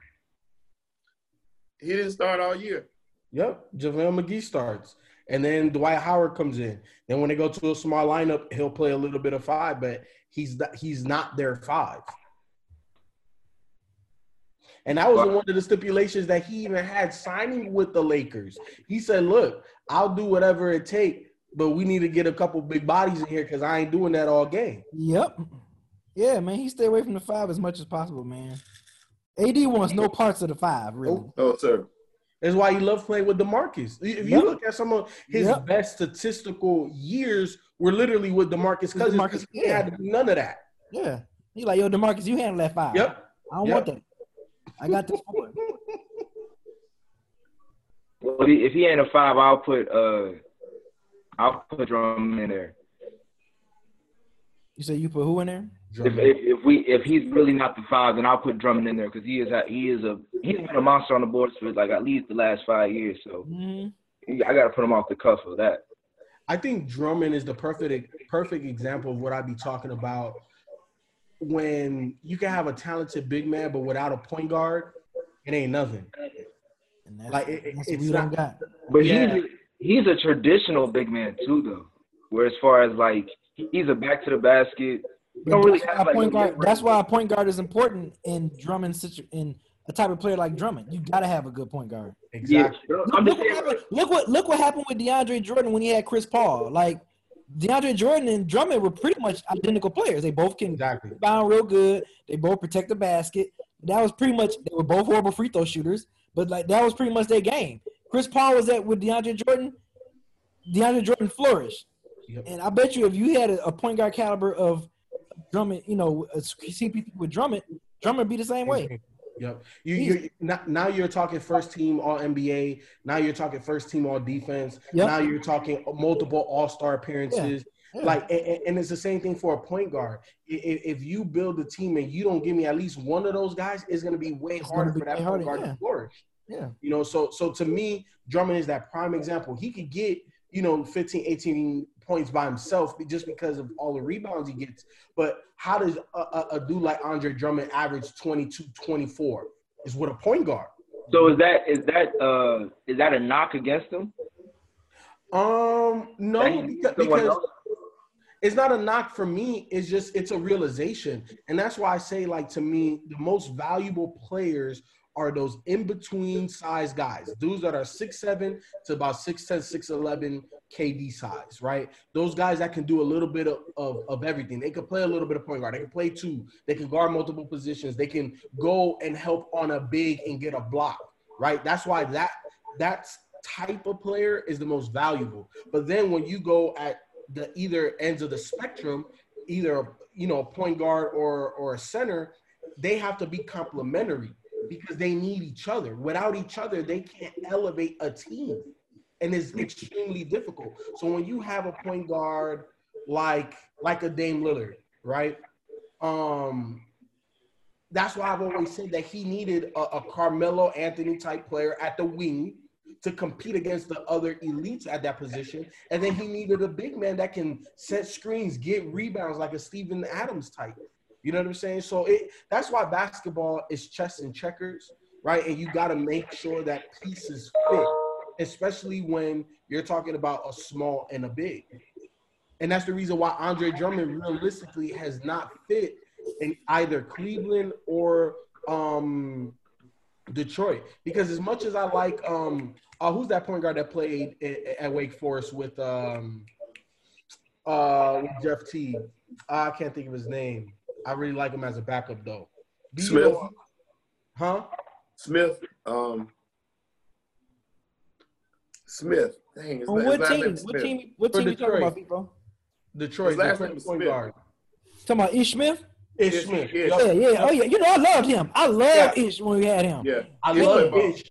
He didn't start all year.
Yep, JaVale McGee starts. And then Dwight Howard comes in. Then when they go to a small lineup, he'll play a little bit of five, but he's he's not their five. And that was one of the stipulations that he even had signing with the Lakers. He said, "Look, I'll do whatever it take, but we need to get a couple big bodies in here because I ain't doing that all game."
Yep. Yeah, man. He stay away from the five as much as possible, man. AD wants no parts of the five, really.
No, sir.
That's why he loves playing with Demarcus. If you
Yep.
look at some of his
Yep.
best statistical years, were literally with Demarcus Cousins.
DeMarcus,
because He
yeah.
had none of that.
Yeah. He like, yo, Demarcus, you handle that five.
Yep.
I don't
Yep.
want that. I got this for it.
Well, if he, if he ain't a five, I'll put uh, I'll put Drummond in there.
You say you put who in there?
If, if if we if he's really not the five, then I'll put Drummond in there because he is a, he is a he's been a monster on the boards for like at least the last five years. So
hmm
I got to put him off the cuff of that.
I think Drummond is the perfect perfect example of what I'd be talking about when you can have a talented big man, but without a point guard, it ain't nothing.
And that's,
Like, it- it's
what
not-
don't got.
But
Yeah.
he's he's a traditional big man too, though. Where as far as like he's a back to the basket. Don't really
that's,
have
why
like
a point guard, that's why a point guard is important in Drummond situ- in a type of player like Drummond. You gotta have a good point guard.
Yeah,
Exactly.
Look, look what happened, look what look what happened with DeAndre Jordan when he had Chris Paul. Like DeAndre Jordan and Drummond were pretty much identical players. They both can
Exactly.
rebound real good. They both protect the basket. That was pretty much they were both horrible free throw shooters, but like that was pretty much their game. Chris Paul was at with DeAndre Jordan. DeAndre Jordan flourished,
Yep.
and I bet you if you had a, a point guard caliber of Drummond, you know, a CP with Drummond, Drummond be the same way.
Yep. You you now, you're talking first team all NBA. Now you're talking first team all defense.
Yep.
Now you're talking multiple all star appearances.
Yeah.
Like, and, and it's the same thing for a point guard. I- i- If, you build a team and you don't give me at least one of those guys, it's going to be way
It's
harder
be
for that point
harder,
guard
yeah.
to flourish.
Yeah.
You know, so so to me, Drummond is that prime example. He could get, you know, 15, 18 points by himself just because of all the rebounds he gets. But how does a, a, a dude like Andre Drummond average 22, 24? Is with a point guard.
So is that is that uh is that a knock against him?
Um, no, because, because it's not a knock for me. It's just it's a realization, and that's why I say like to me the most valuable players are those in between size guys, dudes that are six seven to about 6'10", 6'11 KD size, right? Those guys that can do a little bit of, of, of everything. They can play a little bit of point guard. They can play two. They can guard multiple positions. They can go and help on a big and get a block, right? That's why that that's type of player is the most valuable. But then when you go at the either ends of the spectrum, either you know a point guard or or a center, they have to be complementary because they need each other. Without each other, they can't elevate a team, and it's extremely difficult. So when you have a point guard like like a Dame Lillard, right? Um, that's why I've always said that he needed a, a Carmelo Anthony type player at the wing to compete against the other elites at that position. And then he needed a big man that can set screens, get rebounds like a Steven Adams type. You know what I'm saying? So it that's why basketball is chess and checkers, right? And you got to make sure that pieces fit, especially when you're talking about a small and a big. And that's the reason why Andre Drummond realistically has not fit in either Cleveland or um, Detroit. Because as much as I like, um, uh, who's that point guard that played at, at Wake Forest with um, uh, with Jeff Teague? I can't think of his name. I really like him as a backup though. Do you
Smith.
know- huh?
Smith. Um, Smith. Dang, his,
On
his
what
last
team? What
Smith.
team? What
For
team you talking about,
Detroit.
people?
Detroit,
His last
Detroit
name is
point
Smith.
guard.
Talking about Ish Smith?
Ish
Ish,
Smith.
Ish.
Yeah, yeah. Oh yeah. You know I loved him. I loved
Yeah.
Ish when we had him.
Yeah,
I
Ish
love
played.
Ish,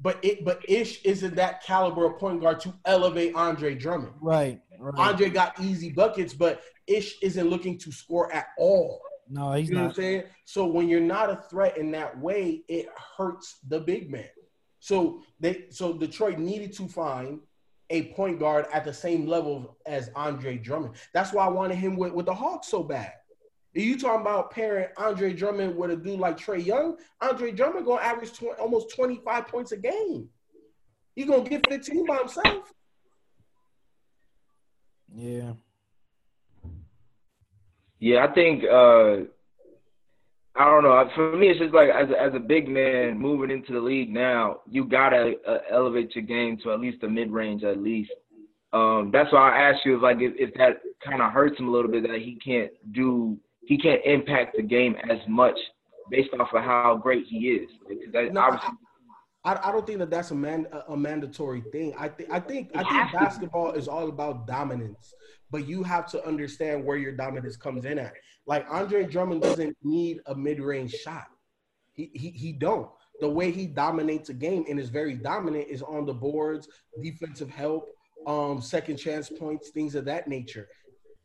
but it but Ish isn't that caliber of point guard to elevate Andre Drummond.
Right. Right.
Andre got easy buckets, but Ish isn't looking to score at all.
No, he's
You know what I'm saying? So when you're not a threat in that way, it hurts the big man. So they so Detroit needed to find a point guard at the same level as Andre Drummond. That's why I wanted him with, with the Hawks so bad. Are you talking about pairing Andre Drummond with a dude like Trae Young? Andre Drummond gonna average 20, almost 25 points a game. He gonna get 15 by himself.
Yeah.
Yeah, I think uh I don't know. For me, it's just like as a, as a big man moving into the league now, you gotta uh, elevate your game to at least the mid range, at least. Um, that's why I asked you if like if, if that kind of hurts him a little bit that he can't do, he can't impact the game as much based off of how great he is. Because
No,
obviously,
I, I don't think that that's a man a, a mandatory thing. I think I think I think
to
basketball is all about dominance, but you have to understand where your dominance comes in at. Like Andre Drummond doesn't need a mid range shot. He, he he don't. The way he dominates a game and is very dominant is on the boards, defensive help, um, second chance points, things of that nature.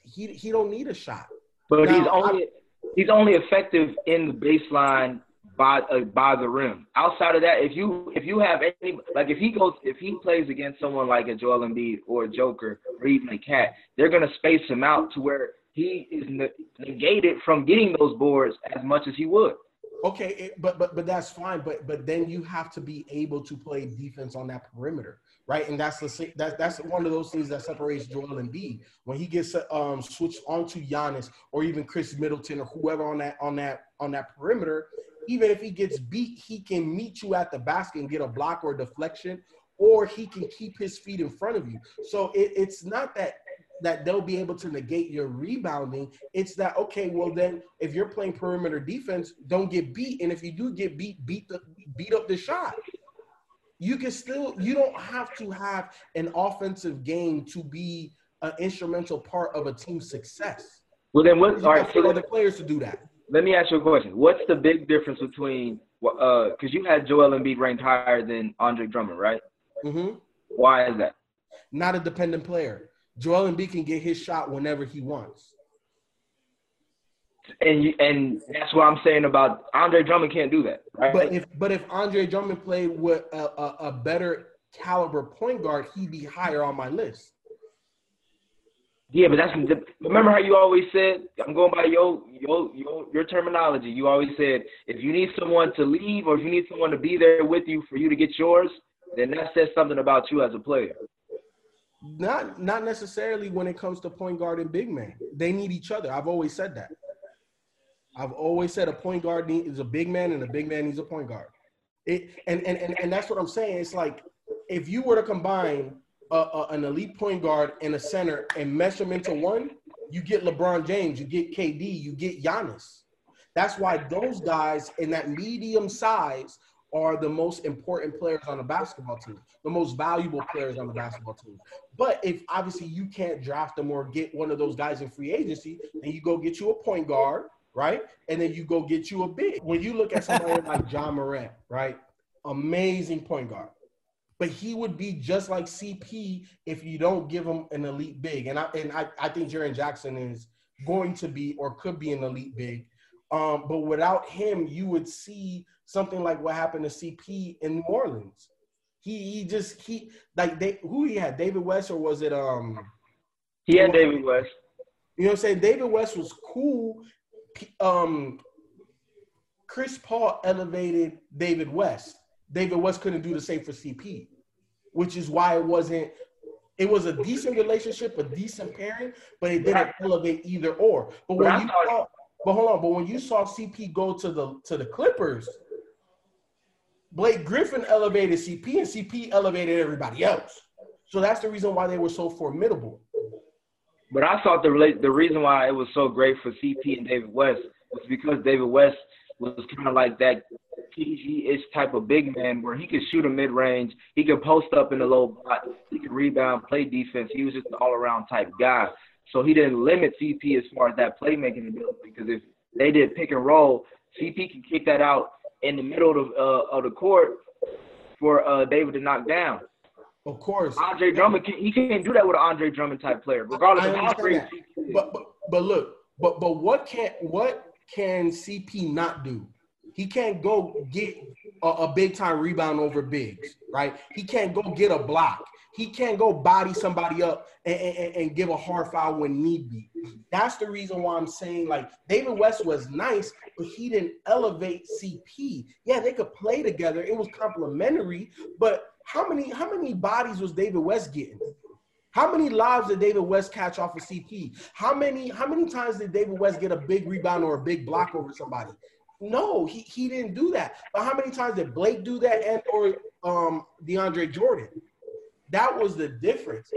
He he don't need a shot.
but he's
Now,
only he's only effective in the baseline by uh, by the rim. Outside of that, if you if you have any like if he goes if he plays against someone like a Joel Embiid or a Joker or even a KAT, they're gonna space him out to where he is negated from getting those boards as much as he would.
Okay, but but but that's fine. But but then you have to be able to play defense on that perimeter, right? And that's the sa- that that's one of those things that separates Joel Embiid when he gets um switched onto Giannis or even Khris Middleton or whoever on that on that on that perimeter. Even if he gets beat, he can meet you at the basket and get a block or a deflection, or he can keep his feet in front of you. So it, it's not that that they'll be able to negate your rebounding. It's that okay, well then if you're playing perimeter defense, don't get beat. And if you do get beat, beat the beat up the shot. You can still you don't have to have an offensive game to be an instrumental part of a team's success.
Well, then what?
You
All right, so
other players to do that.
Let me ask you a question. What's the big difference between uh because you had Joel Embiid ranked higher than Andre Drummond, right?
hmm
Why is that?
Not a dependent player. Joel Embiid can get his shot whenever he wants.
And you, and that's what I'm saying about Andre Drummond can't do that, right?
But if but if Andre Drummond played with a, a, a better caliber point guard, he'd be higher on my list.
Yeah, but that's remember how you always said. I'm going by your your your your terminology. You always said if you need someone to leave or if you need someone to be there with you for you to get yours, then that says something about you as a player.
Not not necessarily when it comes to point guard and big man. They need each other. I've always said that. I've always said a point guard needs a big man and a big man needs a point guard. It and and and, and that's what I'm saying. It's like if you were to combine a, a, an elite point guard and a center and mesh them into one, you get LeBron James, you get KD, you get Giannis. That's why those guys in that medium size are the most important players on the basketball team, the most valuable players on the basketball team. But if obviously you can't draft them or get one of those guys in free agency, then you go get you a point guard right? And then you go get you a big. When you look at somebody like Ja Morant, right? Amazing point guard. But he would be just like CP if you don't give him an elite big. And I and I, I think Jaren Jackson is going to be or could be an elite big. Um, but without him, you would see something like what happened to CP in New Orleans. He, he just he like they who he had David West or was it um
he had David West.
You know what I'm saying? David West was cool um, Chris Paul elevated David West. David West couldn't do the same for CP, which is why it wasn't. It was a decent relationship, a decent pairing, but it didn't elevate either or. But when you saw, but hold on, but when you saw CP go to the to the Clippers, Blake Griffin elevated CP, and CP elevated everybody else. So that's the reason why they were so formidable.
But I thought the the reason why it was so great for CP and David West was because David West was kind of like that PG-ish type of big man where he could shoot a mid-range, he could post up in the low block, he could rebound, play defense. He was just an all-around type guy. So he didn't limit CP as far as that playmaking ability because if they did pick and roll, CP can kick that out in the middle of, uh, of the court for uh, David to knock down.
Of course,
Andre Drummond can, he can't do that with an Andre Drummond type player, regardless of how great.
But, but but look, but but what can what can CP not do? He can't go get a, a big time rebound over bigs, right? He can't go get a block. He can't go body somebody up and, and, and, give a hard foul when need be. That's the reason why I'm saying like David West was nice, but he didn't elevate CP. Yeah, they could play together. It was complementary, but how many how many bodies was David West getting? How many lives did David West catch off of CP? How many how many times did David West get a big rebound or a big block over somebody? No, he, he didn't do that. But how many times did Blake do that and or um, DeAndre Jordan? That was the difference.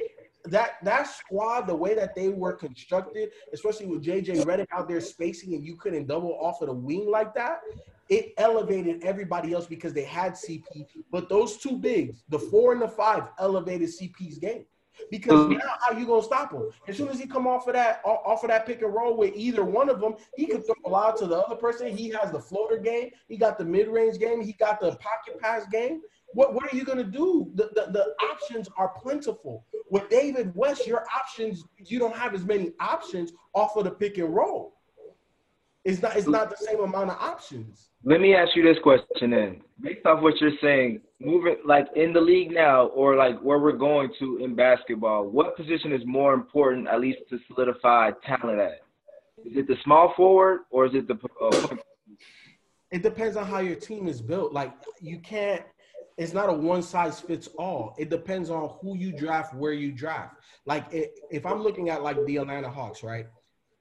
That that squad, the way that they were constructed, especially with JJ Redick out there spacing and you couldn't double off of the wing like that, it elevated everybody else because they had CP. But those two bigs, the four and the five, elevated CP's game. Because now how you gonna stop him? As soon as he come off of that off of that pick and roll with either one of them, he could throw a lot to the other person. He has the floater game, he got the mid range game, he got the pocket pass game. What what are you gonna do? The, the the options are plentiful. With David West, your options you don't have as many options off of the pick and roll. It's not it's not the same amount of options.
Let me ask you this question then. Based off what you're saying, moving like in the league now or like where we're going to in basketball, what position is more important at least to solidify talent at? Is it the small forward or is it the uh,
It depends on how your team is built. Like you can't it's not a one size fits all. It depends on who you draft, where you draft. Like if I'm looking at like the Atlanta Hawks, right?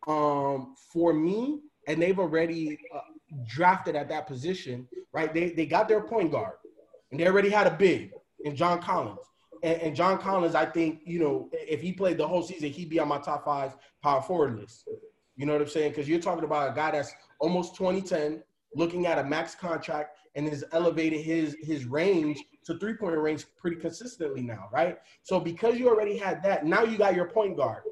Um, for me, and they've already uh, drafted at that position, right? They they got their point guard, and they already had a big in John Collins. And, and John Collins, I think, you know, if he played the whole season, he'd be on my top five power forward list. You know what I'm saying? Because you're talking about a guy that's almost 2010, looking at a max contract, and has elevated his his range to three point range pretty consistently now, right? So because you already had that, now you got your point guard,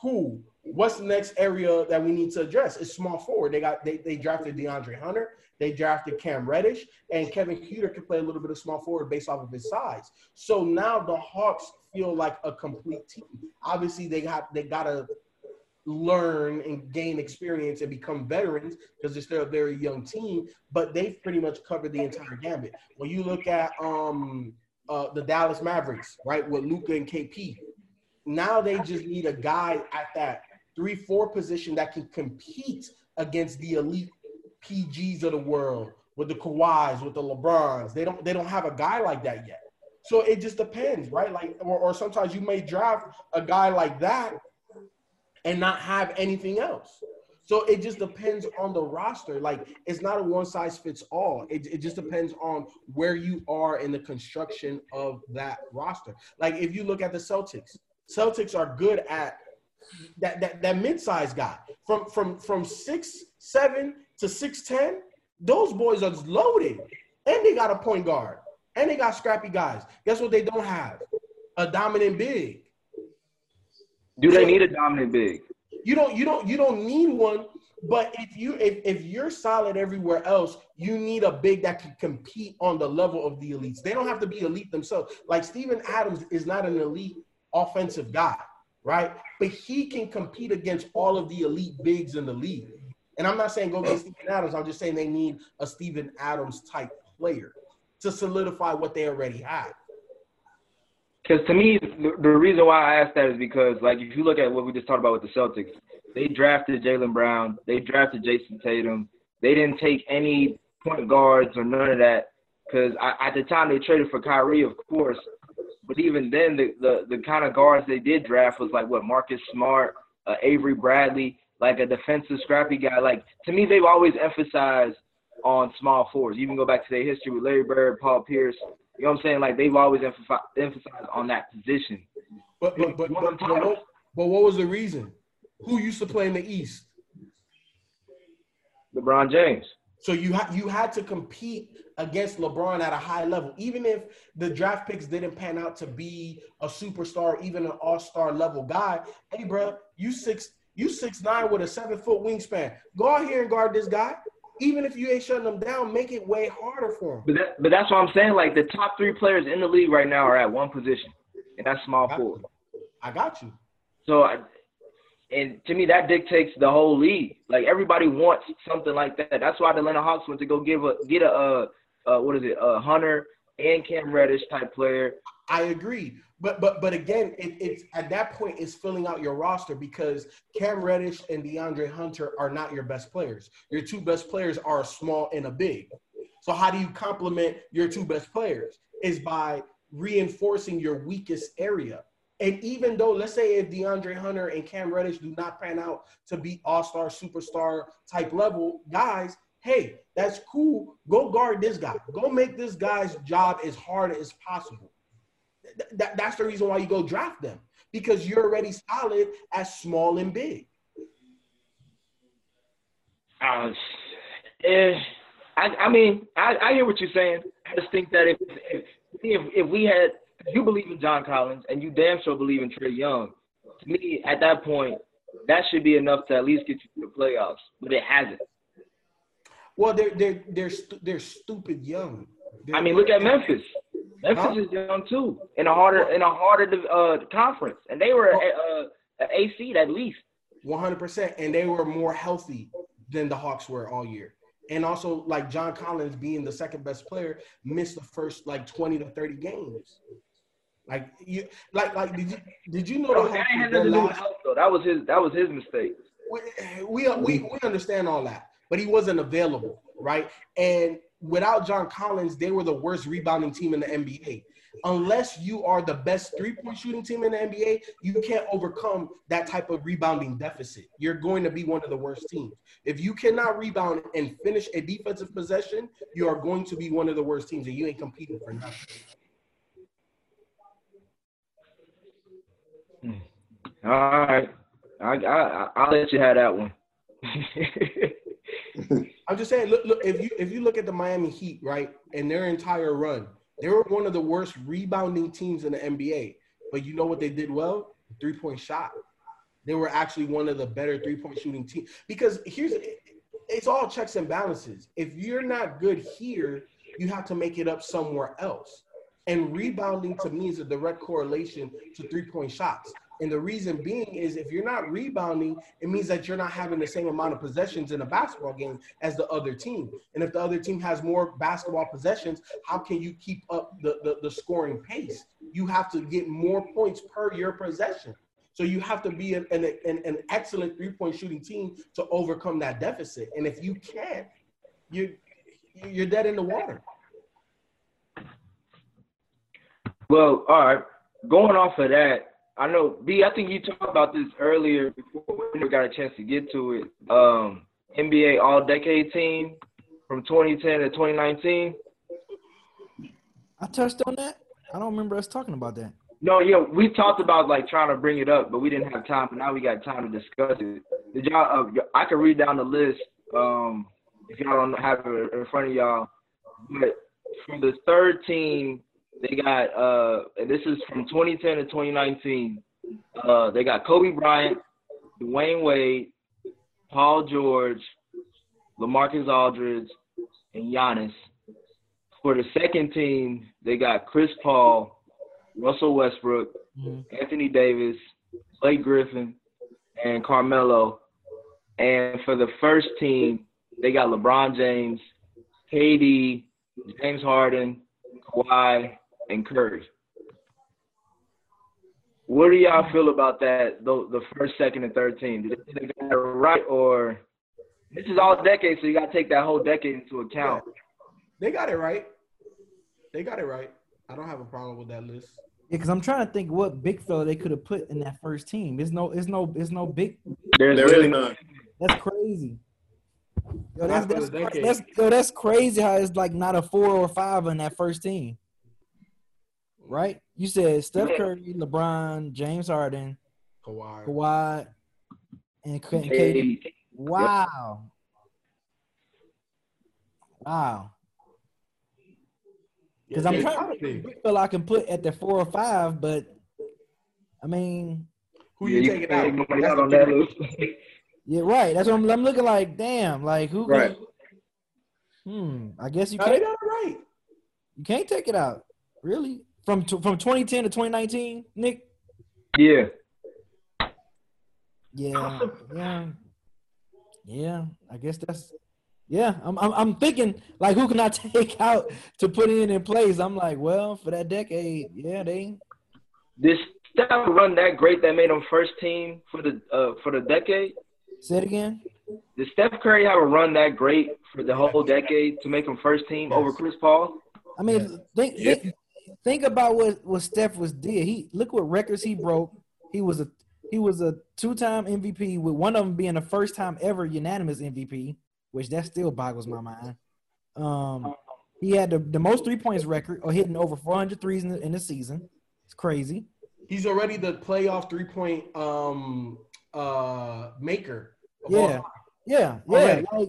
who what's the next area that we need to address? It's small forward. They got they, they drafted DeAndre Hunter. They drafted Cam Reddish, and Kevin Huerter can play a little bit of small forward based off of his size. So now the Hawks feel like a complete team. Obviously, they got they gotta learn and gain experience and become veterans because they're still a very young team, but they've pretty much covered the entire gambit. When you look at um uh, the Dallas Mavericks, right, with Luka and KP, now they just need a guy at that three four position that can compete against the elite PGs of the world with the Kawhis, with the LeBrons. They don't they don't have a guy like that yet. So it just depends, right? Like, or, or sometimes you may draft a guy like that and not have anything else. So it just depends on the roster. Like it's not a one size fits all. It, it just depends on where you are in the construction of that roster. Like if you look at the Celtics, Celtics are good at that that, that mid-sized guy from from from six seven to six ten. Those boys are loaded, and they got a point guard, and they got scrappy guys. Guess what? They don't have a dominant big.
Do they need a dominant big?
You don't. You don't. You don't need one. But if you if, if you're solid everywhere else, you need a big that can compete on the level of the elites. They don't have to be elite themselves. Like Steven Adams is not an elite offensive guy, right? But he can compete against all of the elite bigs in the league. And I'm not saying go get Steven Adams. I'm just saying they need a Steven Adams type player to solidify what they already have.
Because to me, the, reason why I asked that is because, like, if you look at what we just talked about with the Celtics, they drafted Jaylen Brown, they drafted Jayson Tatum. They didn't take any point guards or none of that because at the time they traded for Kyrie, of course. But even then, the, the, the kind of guards they did draft was like what Marcus Smart, uh, Avery Bradley, like a defensive scrappy guy. Like to me, they've always emphasized on small forwards. Even go back to their history with Larry Bird, Paul Pierce. You know what I'm saying? Like they've always emphasized on that position.
But but but, but, but, what, but what was the reason? Who used to play in the East?
LeBron James.
So you had you had to compete against LeBron at a high level, even if the draft picks didn't pan out to be a superstar, even an all-star level guy. Hey, bro, you six you six nine with a seven foot wingspan. Go out here and guard this guy. Even if you ain't shutting them down, make it way harder for him.
But that, but that's what I'm saying. Like the top three players in the league right now are at one position, and that's small forward.
I got you.
So and to me, that dictates the whole league. Like everybody wants something like that. That's why the Atlanta Hawks went to go give a get a uh, uh what is it, a Hunter and Cam Reddish type player.
I agree, but but but again, it, it's at that point it's filling out your roster because Cam Reddish and DeAndre Hunter are not your best players. Your two best players are a small and a big. So how do you complement your two best players? Is by reinforcing your weakest area. And even though, let's say, if DeAndre Hunter and Cam Reddish do not pan out to be all star, superstar type level guys, hey, that's cool. Go guard this guy. Go make this guy's job as hard as possible. Th- that, that's the reason why you go draft them because you're already solid as small and big.
Uh, eh, I, I mean, I, I hear what you're saying. I just think that if if, if we had you believe in John Collins and you damn sure believe in Trae Young. To me, at that point, that should be enough to at least get you to the playoffs, but it hasn't.
Well, they're they're they're they're stupid young. They're,
I mean, look at Memphis. Memphis huh? is young too, in a harder in a harder uh, conference, and they were uh, an AC at least.
One hundred percent, and they were more healthy than the Hawks were all year. And also, like John Collins being the second best player, missed the first like twenty to thirty games. Like you, like like did you did you know
that had nothing to do with health though? That was his that was his mistake.
We, we we we understand all that, but he wasn't available, right? And without John Collins, they were the worst rebounding team in the NBA. Unless you are the best three point shooting team in the NBA, you can't overcome that type of rebounding deficit. You're going to be one of the worst teams. If you cannot rebound and finish a defensive possession, you are going to be one of the worst teams, and you ain't competing for nothing. Hmm.
All right, I, I I'll let you have that one.
I'm just saying, look, look, if you if you look at the Miami Heat, right, and their entire run, they were one of the worst rebounding teams in the NBA. But you know what they did well? Three point shot. They were actually one of the better three point shooting teams. Because here's it's all checks and balances. If you're not good here, you have to make it up somewhere else. And rebounding to me is a direct correlation to three point shots. And the reason being is if you're not rebounding, it means that you're not having the same amount of possessions in a basketball game as the other team. And if the other team has more basketball possessions, how can you keep up the, the, the scoring pace? You have to get more points per your possession. So you have to be an, an, an excellent three point shooting team to overcome that deficit. And if you can't, you you're dead in the water.
Well, all right. Going off of that, I know B. I think you talked about this earlier before we never got a chance to get to it. Um, NBA All Decade Team from 2010 to 2019.
I touched on that. I don't remember us talking about that.
No, yeah, we talked about like trying to bring it up, but we didn't have time. But now we got time to discuss it. Did y'all? Uh, I can read down the list um, if y'all don't have it in front of y'all. But for the third team, they got uh, and this is from 2010 to 2019. Uh, they got Kobe Bryant, Dwyane Wade, Paul George, LaMarcus Aldridge, and Giannis. For the second team, they got Chris Paul, Russell Westbrook, mm-hmm. Anthony Davis, Blake Griffin, and Carmelo. And for the first team, they got LeBron James, KD, James Harden, Kawhi, and Curry. What do y'all feel about that? The, the first, second, and third team. Did they get it right, or this is all decade, so you got to take that whole decade into account. Yeah.
They got it right. They got it right. I don't have a problem with that list.
Yeah, because I'm trying to think what big fella they could have put in that first team. There's no, there's no, there's no big.
There's really none.
That's crazy. Yo, that's, that's, that's, yo, that's crazy how it's like not a four or five in that first team. Right? You said Steph Curry, LeBron, James Harden,
Kawhi,
Kawhi, and KD. Wow. Wow. Because I'm trying to feel I can put at the four or five, but I mean,
who you, yeah, taking out?
Nobody out on that list.
yeah, right. That's what I'm, I'm, looking like. Damn, like who?
Right.
Can, hmm. I guess you
no,
can't.
Right.
You can't take it out. Really? From from 2010 to 2019, Nick.
Yeah.
Yeah. Yeah. Yeah. I guess that's yeah, I'm, I'm, I'm thinking like who can I take out to put in in place? I'm like, well, for that decade, yeah, they.
This Steph run that great that made him first team for the uh, for the decade?
Say it again.
Did Steph Curry have a run that great for the whole decade to make him first team yes. over Chris Paul?
I mean, yeah. think, think about what what Steph was did. He look what records he broke. He was a he was a two time MVP with one of them being the first time ever unanimous MVP which that still boggles my mind. Um, he had the, the most three points record or hitting over 400 threes in the, in the season. It's crazy.
He's already the playoff three point um uh maker.
Yeah. yeah, yeah, like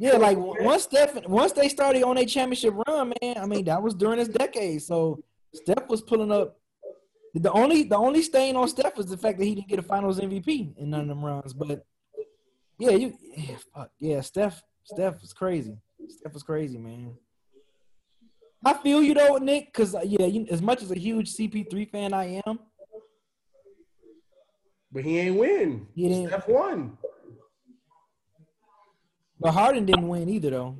yeah, like once Steph once they started on a championship run, man. I mean that was during his decade. So Steph was pulling up. The only the only stain on Steph was the fact that he didn't get a Finals MVP in none of them runs. But yeah, you yeah, fuck, yeah, Steph Steph was crazy. Steph was crazy, man. I feel you though, Nick, because uh, yeah, you, as much as a huge CP3 fan I am,
but he ain't win. He didn't. Steph won.
But Harden didn't win either, though.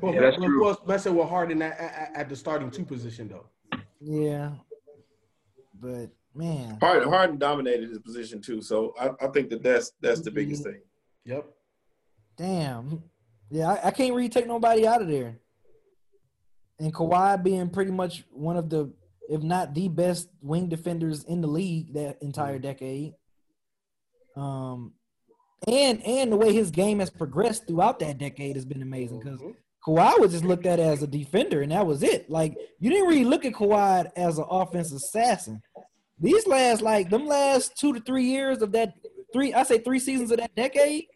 But yeah, that's true. was messing with Harden at, at, at, the starting two position, though.
Yeah, but man,
Harden, Harden dominated his position too. So I, I think that that's that's the biggest thing.
Yep.
Damn. Yeah, I, I can't really take nobody out of there. And Kawhi being pretty much one of the, if not the best wing defenders in the league that entire mm-hmm. decade. Um, and and the way his game has progressed throughout that decade has been amazing because mm-hmm. Kawhi was just looked at as a defender and that was it. Like you didn't really look at Kawhi as an offensive assassin. These last like them last two to three years of that three I say three seasons of that decade,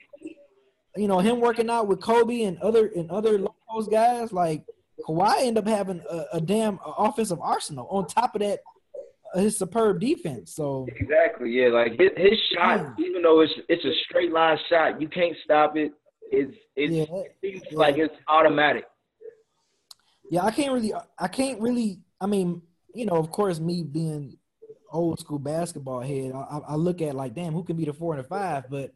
you know, him working out with Kobe and other and other those guys, like Kawhi end up having a, a damn offensive arsenal on top of that his superb defense. So
exactly, yeah, like his, his shot, yeah. even though it's it's a straight line shot, you can't stop it. it's it's
Yeah,
it seems
yeah.
like it's automatic.
Yeah, I can't really. I can't really. I mean, you know, of course, me being old school basketball head, I, I- I look at like, damn, who can be the four and the five? But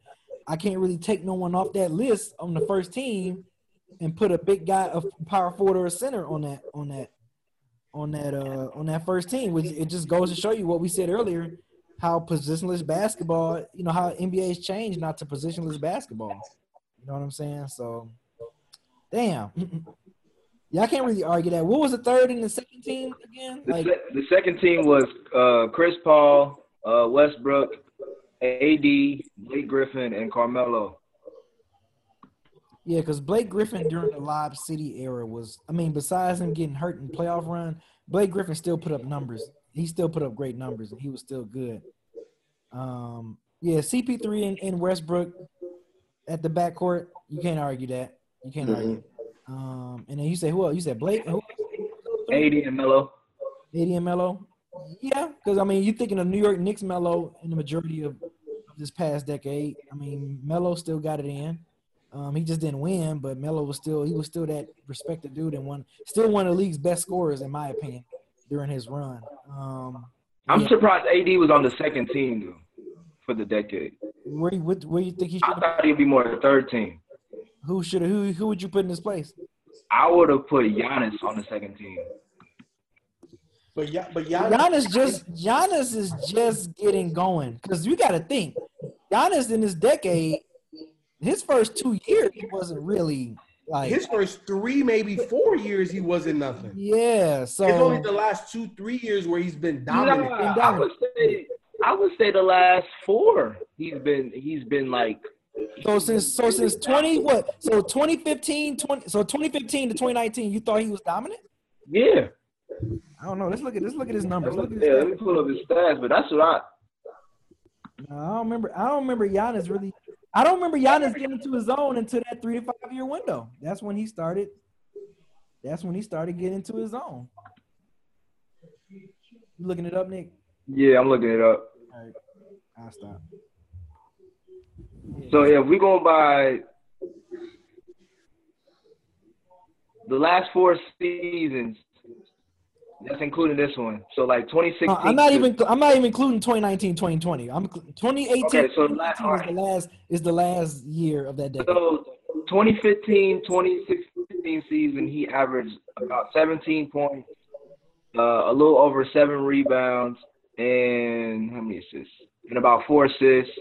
I can't really take no one off that list on the first team and put a big guy, a power forward or a center on that, on that, on that, uh, on that first team. Which it just goes to show you what we said earlier, how positionless basketball, you know, how NBA's changed not to positionless basketball. You know what I'm saying? So, damn. Yeah, I can't really argue that. What was the third and the second team again?
The,
Like,
se- the second team was uh, Chris Paul, uh, Westbrook, AD, Blake Griffin, and Carmelo.
Yeah, because Blake Griffin during the Lob City era was, I mean, besides him getting hurt in playoff run, Blake Griffin still put up numbers. He still put up great numbers, and he was still good. Um, yeah, CP3 and, and Westbrook at the backcourt, you can't argue that. You can't argue. Um, and then you say who else? You said Blake. and Who?
AD and Melo.
AD and Melo. Yeah, because I mean, you're thinking of New York Knicks Melo in the majority of, of this past decade. I mean, Melo still got it in. Um, he just didn't win, but Melo was still he was still that respected dude and one still one of the league's best scorers in my opinion during his run. Um,
I'm
yeah.
surprised AD was on the second team though for the decade.
where you what, where you think he
I
should
thought he'd be more the third team.
who should who who would you put in his place?
I would have put Giannis on the second team.
But yeah, but Giannis,
Giannis just Giannis is just getting going because you got to think Giannis in this decade, his first two years he wasn't really like
his first three, maybe four years, he wasn't nothing.
yeah. So
It's only the last two, three years where he's been dominant.
Nah, I would say I would say the last four. He's been he's been like
So since so since twenty what? So 2015, 20, so 2015 to 2019, you thought he was dominant?
yeah.
I don't know. Let's look at let's look at his numbers. Look at
Yeah,
his
let me pull up his stats, but that's what I
No, I don't remember. I don't remember Giannis really. I don't remember Giannis getting into his zone until that three to five year window. That's when he started. That's when he started getting into his zone. You looking it up, Nick?
yeah, I'm looking it up.
All right, I'll stop.
So yeah, if we going by the last four seasons, that's including this one. So like 2016.
Uh, I'm not even. I'm not even including 2019, 2020. I'm 2018.
Okay, so
2019
last-
is the last is the last year of that decade.
So 2015, 2016 season, he averaged about 17 points, uh, a little over seven rebounds, and how many assists? And about four assists.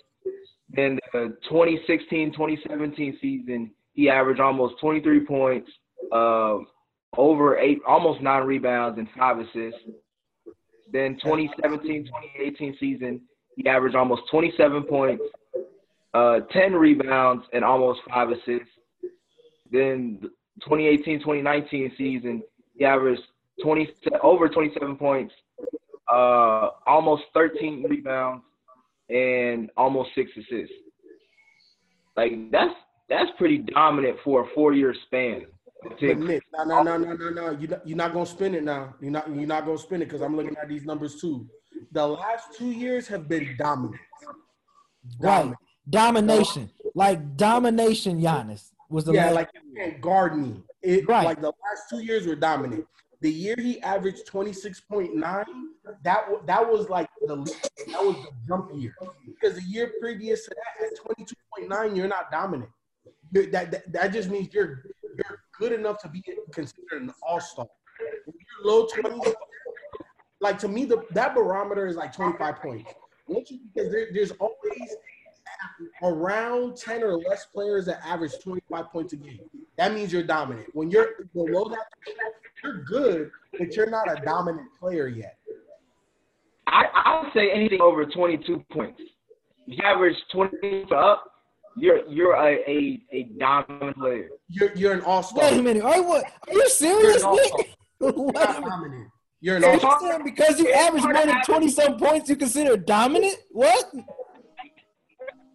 Then the 2016, 2017 season, he averaged almost 23 points, uh, over eight, almost nine rebounds and five assists. Then 2017, 2018 season, he averaged almost 27 points, uh, 10 rebounds and almost five assists. Then 2018 2019 season, he averaged 20 over 27 points, uh, almost 13 rebounds, and almost six assists. Like that's that's pretty dominant for a four year span.
But Nick, no, no, no, no, no, no. You you're not gonna spin it now. You're not you're not gonna spin it because I'm looking at these numbers too. The last two years have been dominant.
Right. Domination. Like domination Giannis was the
Yeah,
last
like you can't guard me. It
Right.
like the last two years were dominant. The year he averaged 26.9, that wa- that was like the that was the jump year. Because the year previous to that at 22.9, you're not dominant. You're, that, that that just means you're you're good enough to be considered an all-star. You're low 20s, like to me, the that barometer is like 25 points. Once you because there, there's always around 10 or less players that average 25 points a game. That means you're dominant. When you're below that, you're good, but you're not a dominant player yet.
I I would say anything over 22 points. If you average 20 up, you're you're a a, a dominant player.
You're you're an all-star.
Wait a minute. Are you, what, are you serious,
You're an
Nick?
Not dominant. You're an all-star.
you because you average more than 20 some points, you consider dominant? What?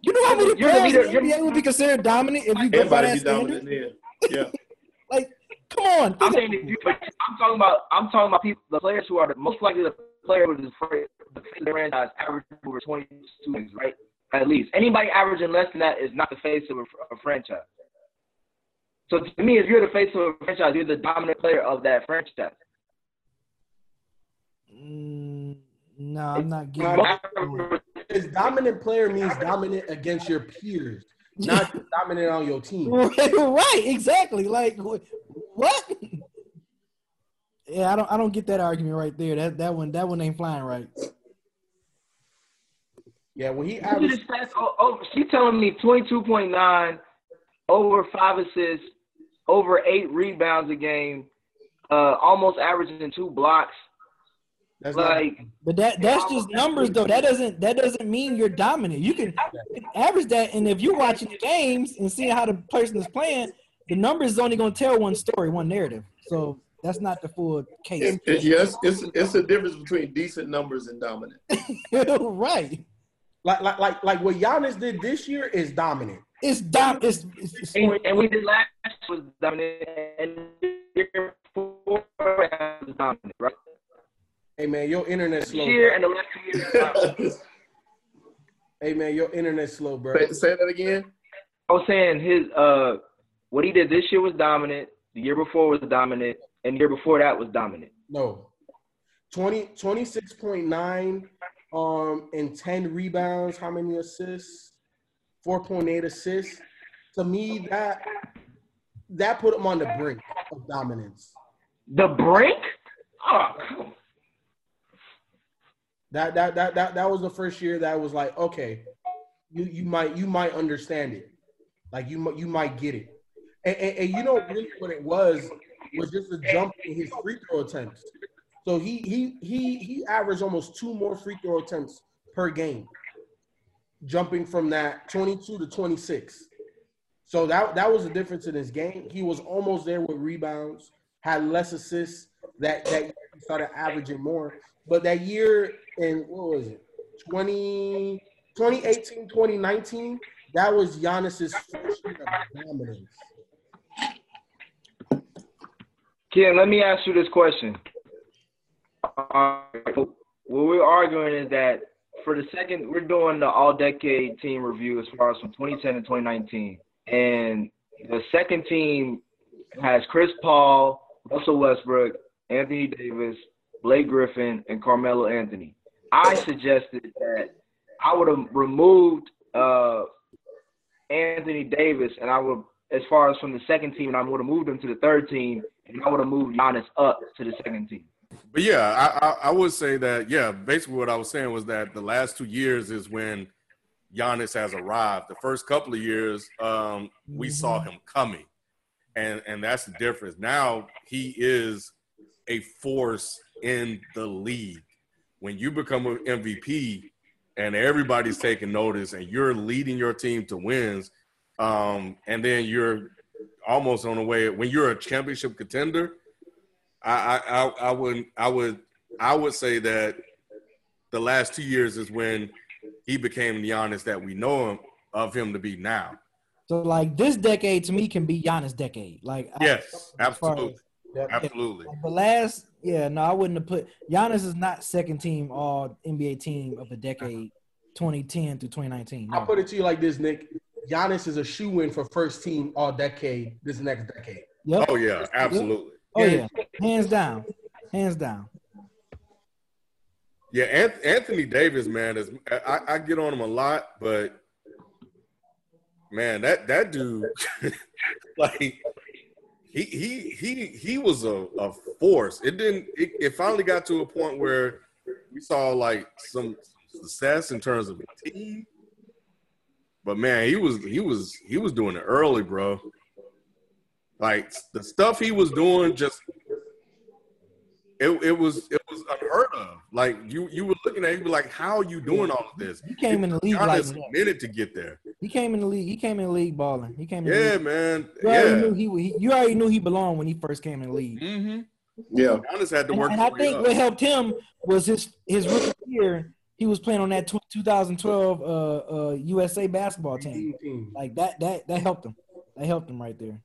You know how many
You're
players
leader.
in the
You're-
NBA would be considered dominant if you go by
Everybody
that
be
standard?
dominant then. Yeah.
Like, come on.
I'm saying if you, but I'm talking about I'm talking about people the players who are the most likely the player who is for the face of the franchise average over 22 wins, right? At least anybody averaging less than that is not the face of a, a franchise. So to me, if you're the face of a franchise, you're the dominant player of that franchise.
Mm, no, I'm not getting.
Well, Because dominant player means dominant against your peers, not dominant on your team.
right, exactly. Like what? Yeah, I don't. I don't get that argument right there. That that one. That one ain't flying right.
Yeah, when he
Look
averaged.
Oh, oh, she telling me 22.9, over five assists, over eight rebounds a game, uh, almost averaging two blocks.
that's not,
Like,
But that that's just numbers though. That doesn't that doesn't mean you're dominant. You can average that, and if you're watching the games and seeing how the person is playing, the numbers is only going to tell one story, one narrative. So that's not the full case.
It- it- yes, it's it's a difference between decent numbers and dominant.
right.
Like, like like like what Giannis did this year is dominant.
It's dom. It's, it's, it's
and, and we did last was dominant, and year before was dominant, right?
Hey man, your internet
This
slow.
year and the last two years. dominant.
Hey man, your internet slow, bro.
say, say that again.
I was saying his uh, what he did this year was dominant. The year before was dominant, and the year before that was dominant.
No. 20, 26.9 um and 10 rebounds. How many assists? 4.8 assists. To me, that that put him on the brink of dominance.
The brink? Oh.
That that that that that was the first year that was like, okay, you you might you might understand it. Like you you might get it. And, and, and you know really what it was was just a jump in his free throw attempts. So he he he he averaged almost two more free throw attempts per game, jumping from that 22 to 26. So that that was the difference in his game. He was almost there with rebounds, had less assists. That that year he started averaging more. But that year in what was it? 20, 2018, 2019, that was Giannis's first year of dominance.
Ken, let me ask you this question. What we're arguing is that for the second, we're doing the all-decade team review as far as from 2010 to 2019, and the second team has Chris Paul, Russell Westbrook, Anthony Davis, Blake Griffin, and Carmelo Anthony. I suggested that I would have removed uh, Anthony Davis, and I would, as far as from the second team, and I would have moved him to the third team, and I would have moved Giannis up to the second team.
But yeah, I, I, I would say that yeah. Basically, what I was saying was that the last two years is when Giannis has arrived. The first couple of years, um, we saw him coming, and and that's the difference. Now he is a force in the league. When you become an MVP and everybody's taking notice, and you're leading your team to wins, um, and then you're almost on the way. When you're a championship contender, I, I, I, I would, I would, I would say that the last two years is when he became the Giannis that we know him of him to be now.
so like this decade to me can be Giannis' decade. Like
Yes,
as
absolutely,
Yep.
absolutely.
as the last, yeah, no, I wouldn't have put Giannis is not second team All NBA team of the decade, 2010 through 2019. No.
I'll put it to you like this, Nick. Giannis is a shoe in for first team all decade this next decade.
Yep.
Oh yeah, absolutely.
Oh yeah, hands down, hands down.
Yeah, Anthony Davis, man, is I, I get on him a lot, but man, that that dude, like he he he he was a, a force. It didn't. It, it finally got to a point where we saw like some success in terms of the team. But man, he was he was he was doing it early, bro. Like the stuff he was doing, just it, it was it was unheard of. Like you you were looking at, it, you were like, how are you doing all of this?
He came in the league
Got
like
us a minute to get there.
He came in the league. He came in the league balling. He came in. the
Yeah,
league.
man.
You already
Yeah.
knew he, he. You already knew he belonged when he first came in the league.
Mm-hmm.
Yeah.
Giannis had to work.
and
his
I think
up.
what helped him was his his rookie year. He was playing on that tw 2012 uh, uh, USA basketball team.
Team.
Like that, that, that helped him. That helped him right there.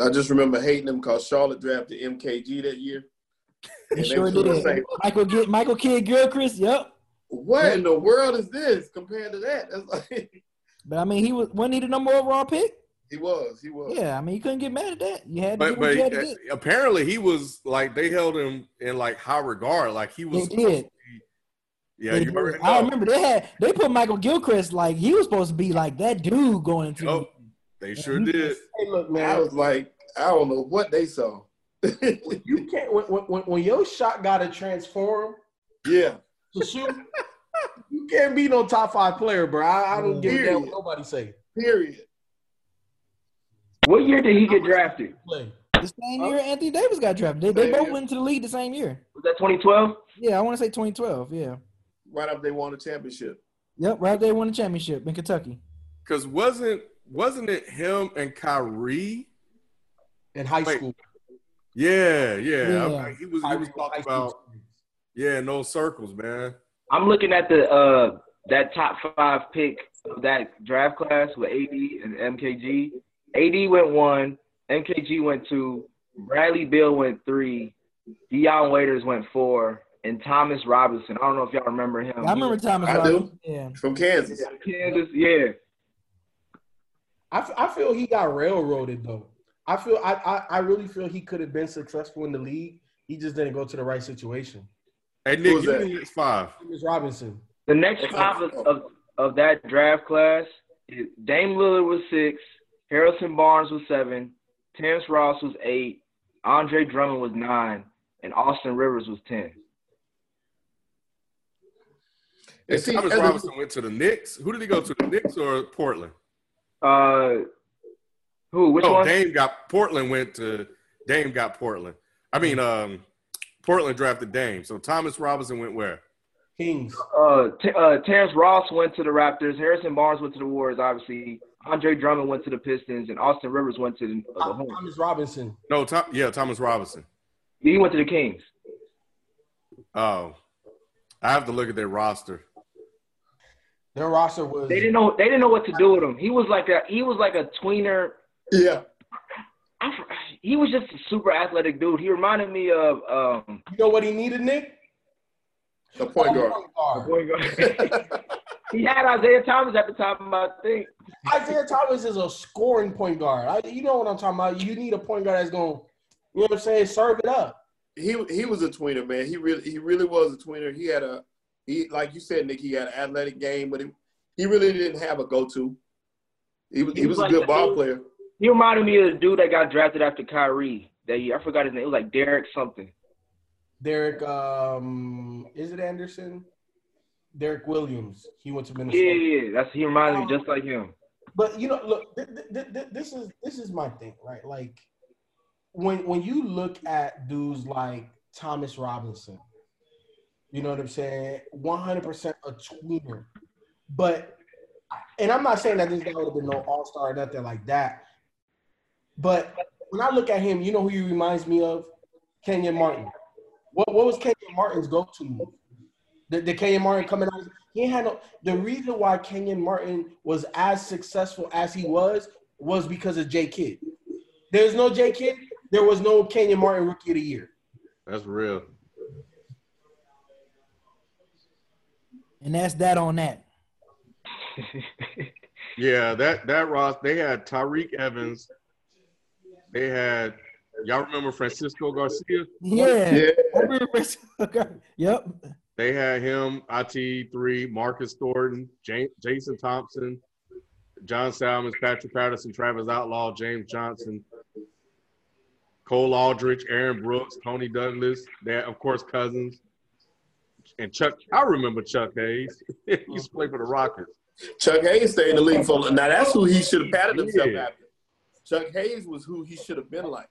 I just remember hating him because Charlotte drafted MKG that year.
He
And they
sure
was
did.
say,
Michael get Michael Kidd Gilchrist. Yep.
what in the world is this compared to that? That's like,
But I mean, he was wasn't he the number overall pick?
He was. He was.
Yeah, I mean, you couldn't get mad at that. You had to
But
get what
but
you had to
uh, apparently he was like they held him in like high regard. Like he was.
They did.
Yeah,
They
you
did.
already
I remember they had they put Michael Gilchrist like he was supposed to be like that dude going into.
Oh, they sure did.
just-
Hey, look,
I was like, I don't know what they saw.
You can't when, when when your shot got to transform
yeah.
to shoot. you can't be no top five player, bro. I, I don't give a damn what nobody say.
Period.
What year did he get drafted?
Play.
The same year Anthony Davis got drafted. They, they both went into the league the same year.
Was that 2012?
Yeah, I want to say 2012. Yeah.
Right after they won the championship.
Yep, right after they won the championship in Kentucky.
Because wasn't wasn't it him and Kyrie?
In high
Wait.
school.
Yeah, yeah.
Yeah.
I'm- He was he was talking about yeah, no circles, man.
I'm looking at the uh that top five pick of that draft class with AD and MKG. AD went one, MKG went two, Bradley Beal went three, Dion Waiters went four, and Thomas Robinson. I don't know if y'all remember him.
I remember Thomas.
I do.
Yeah.
From Kansas.
Kansas. Yeah,
I, f- I feel he got railroaded though. I feel I, I I really feel he could have been successful in the league. He just didn't go to the right situation.
Hey
Who
Nick,
was
give me the next five.
James Robinson.
the next five of, of, of that draft class, is Dame Lillard was six, Harrison Barnes was seven, Terrence Ross was eight, Andre Drummond was nine, and Austin Rivers was ten.
And
And
see,
Thomas Robinson went to the Knicks. Who did he go to? The Knicks or Portland?
Uh, who? Which
oh,
one?
Dame got Portland went to Dame got Portland. I mean, um, Portland drafted Dame. So Thomas Robinson went where?
Kings.
Uh, T- uh, Terrence Ross went to the Raptors. Harrison Barnes went to the Warriors. Obviously, Andre Drummond went to the Pistons, and Austin Rivers went to the, uh, the Hornets.
Thomas Robinson.
No, Tom, yeah, Thomas Robinson.
He went to the Kings.
Oh, I have to look at their roster.
Their roster was
They didn't know. They didn't know what to do with him. He was like a. He was like a tweener.
yeah.
I, he was just a super athletic dude. He reminded me of um.
You know what he needed, Nick?
The point guard.
Point guard.
he had Isaiah Thomas at the time. I think.
Isaiah Thomas is a scoring point guard. I, you know what I'm talking about. You need a point guard that's going, to you know what I'm saying, serve it up.
he he was a tweener, man. He really he really was a tweener. He had a he like you said, Nick. He had an athletic game, but he, he really didn't have a go to. He was he,
He
was,
was
a good
the-
ball player.
He reminded me of the dude that got drafted after Kyrie that year. I forgot his name. It was like Derek something.
Derek, um, is it Anderson? Derrick Williams. He went to Minnesota.
yeah, yeah. That's he reminded me just like him.
But you know, look, th- th- th- this is this is my thing, right? Like when when you look at dudes like Thomas Robinson, you know what I'm saying? 100% a tweener. But and I'm not saying that this guy would have been no all star or nothing like that. But when I look at him, you know who he reminds me of? Kenyon Martin. What what was Kenyon Martin's go to move? The, the Kenyon Martin coming out. He had no. The reason why Kenyon Martin was as successful as he was was because of J Kidd. There's no J Kidd. There was no Kenyon Martin Rookie of the Year.
That's real.
And that's that on that.
Yeah, that that Ross. They had Tyreke Evans. They had y'all remember Francisco Garcia?
Yeah.
Yeah.
I remember Francisco- yep.
They had him, IT three, Marcus Thornton, Ja- Jason Thompson, John Salmons, Patrick Patterson, Travis Outlaw, James Johnson, Cole Aldrich, Aaron Brooks, Toney Douglas. They had, of course, Cousins, and Chuck. I remember Chuck Hayes. he used to play for the Rockets.
Chuck Hayes stayed in the league for now. That's who he should have patted himself
Yeah.
after. Chuck Hayes was who he should have been like.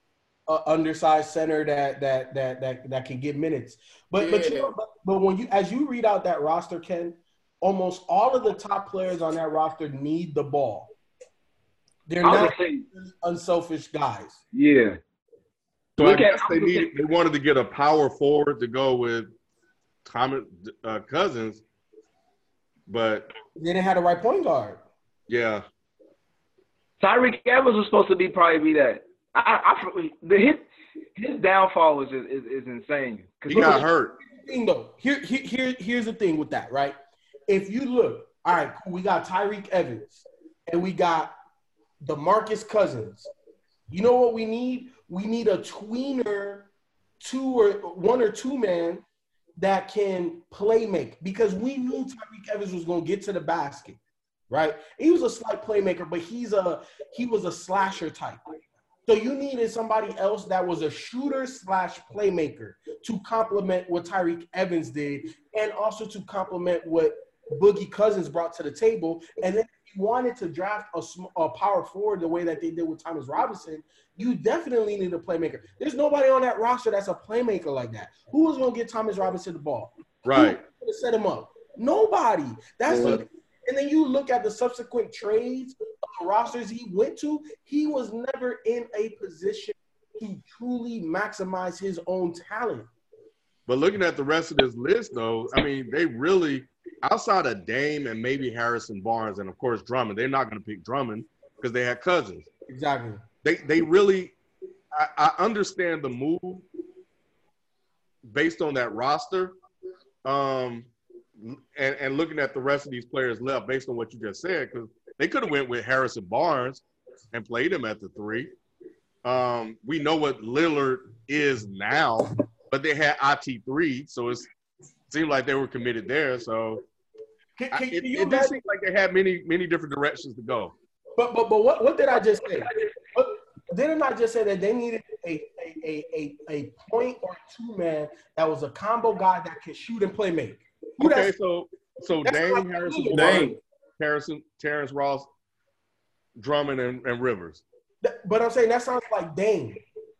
uh, undersized center that that that that that can get minutes. But but you know, but, but when you as you read out that roster, Ken, almost all of the top players on that roster need the ball. They're not
gonna say,
unselfish guys.
yeah.
So
Look
I
at-
guess they needed, they wanted to get a power forward to go with Thomas uh, Cousins, but
They didn't have the right point guard.
yeah,
Tyreke Evans was supposed to be probably be that. I, I, I the his his downfall was is, is, is insane. 'Cause
he got hurt.
Thing though, here, here here here's the thing with that, right? If you look, all right, cool, we got Tyreke Evans and we got DeMarcus Cousins. You know what we need? We need a tweener, two or one or two man that can play make because we knew Tyreke Evans was going to get to the basket, right? He was a slight playmaker, but he's a he was a slasher type. So you needed somebody else that was a shooter slash playmaker to complement what Tyreke Evans did, and also to complement what Boogie Cousins brought to the table. And then if you wanted to draft a, a power forward the way that they did with Thomas Robinson, you definitely need a playmaker. There's nobody on that roster that's a playmaker like that. Who was going to get Thomas Robinson the ball?
Right.
Who set him up? Nobody. That's
Yeah.
the, and then you look at the subsequent trades of the rosters he went to, he was never in a position to truly maximize his own talent.
But looking at the rest of this list, though, I mean, they really outside of Dame and maybe Harrison Barnes and of course Drummond, they're not going to pick Drummond because they had Cousins.
Exactly.
They they really, I, I understand the move based on that roster, um, and and looking at the rest of these players left based on what you just said because they could have went with Harrison Barnes and played him at the three. Um, we know what Lillard is now, but they had IT three, so it's seemed like they were committed there. So
Can,
I, it,
can you
it did
imagine?
seem like they had many many different directions to go.
But but but what, what did I just say? What, didn't I just say that they needed a a, a, a, a point or two man that was a combo guy that could shoot and play make? Who
Okay, so so
that's
Dame Harrison
Lillard.
Dame.
Harrison, Terrence Ross, Drummond, and, and Rivers.
that- but I'm saying that sounds like Dame.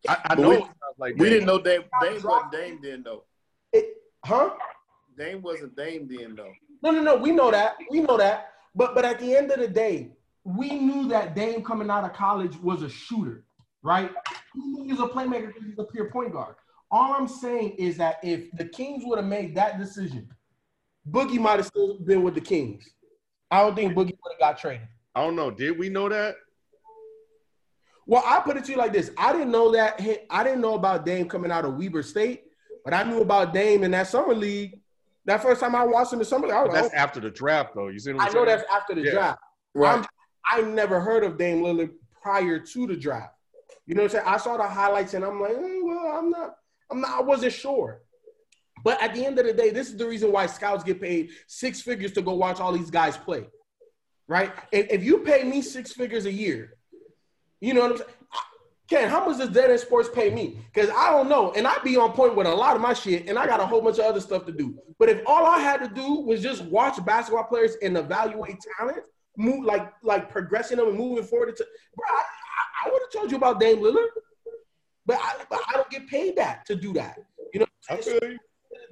I, I know
we-
it sounds like
We didn't know Dame. Dame wasn't Dame then though.
It, huh?
Dame wasn't Dame then though.
No, no, no. We know that. We know that. But but at the end of the day, we knew that Dame coming out of college was a shooter, right? We knew he was a playmaker because he's a pure point guard. All I'm saying is that if the Kings would have made that decision, Boogie might have still been with the Kings. I don't think Boogie would have got traded.
I don't know. Did we know that?
Well, I put it to you like this: I didn't know that. I didn't know about Dame coming out of Weber State, but I knew about Dame in that summer league. That first time I watched him in summer league, I,
But
was
that's
like, oh.
after the draft, though. You see what
I
I'm
know that's after the
Yeah.
draft. I'm, I never heard of Dame Lillard prior to the draft. You know what I'm saying? I saw the highlights and I'm like, eh, well, I'm not, I'm not, I wasn't sure. But at the end of the day, this is the reason why scouts get paid six figures to go watch all these guys play. Right? If, if you pay me six figures a year, you know what I'm saying? Ken, how much does Dead End Sports pay me? Because I don't know. And I'd be on point with a lot of my shit, and I got a whole bunch of other stuff to do. But if all I had to do was just watch basketball players and evaluate talent, move like like progressing them and moving forward, into, bro, I, I, I would have told you about Dame Lillard. But I, but I don't get paid that to do that. You know,
I feel you.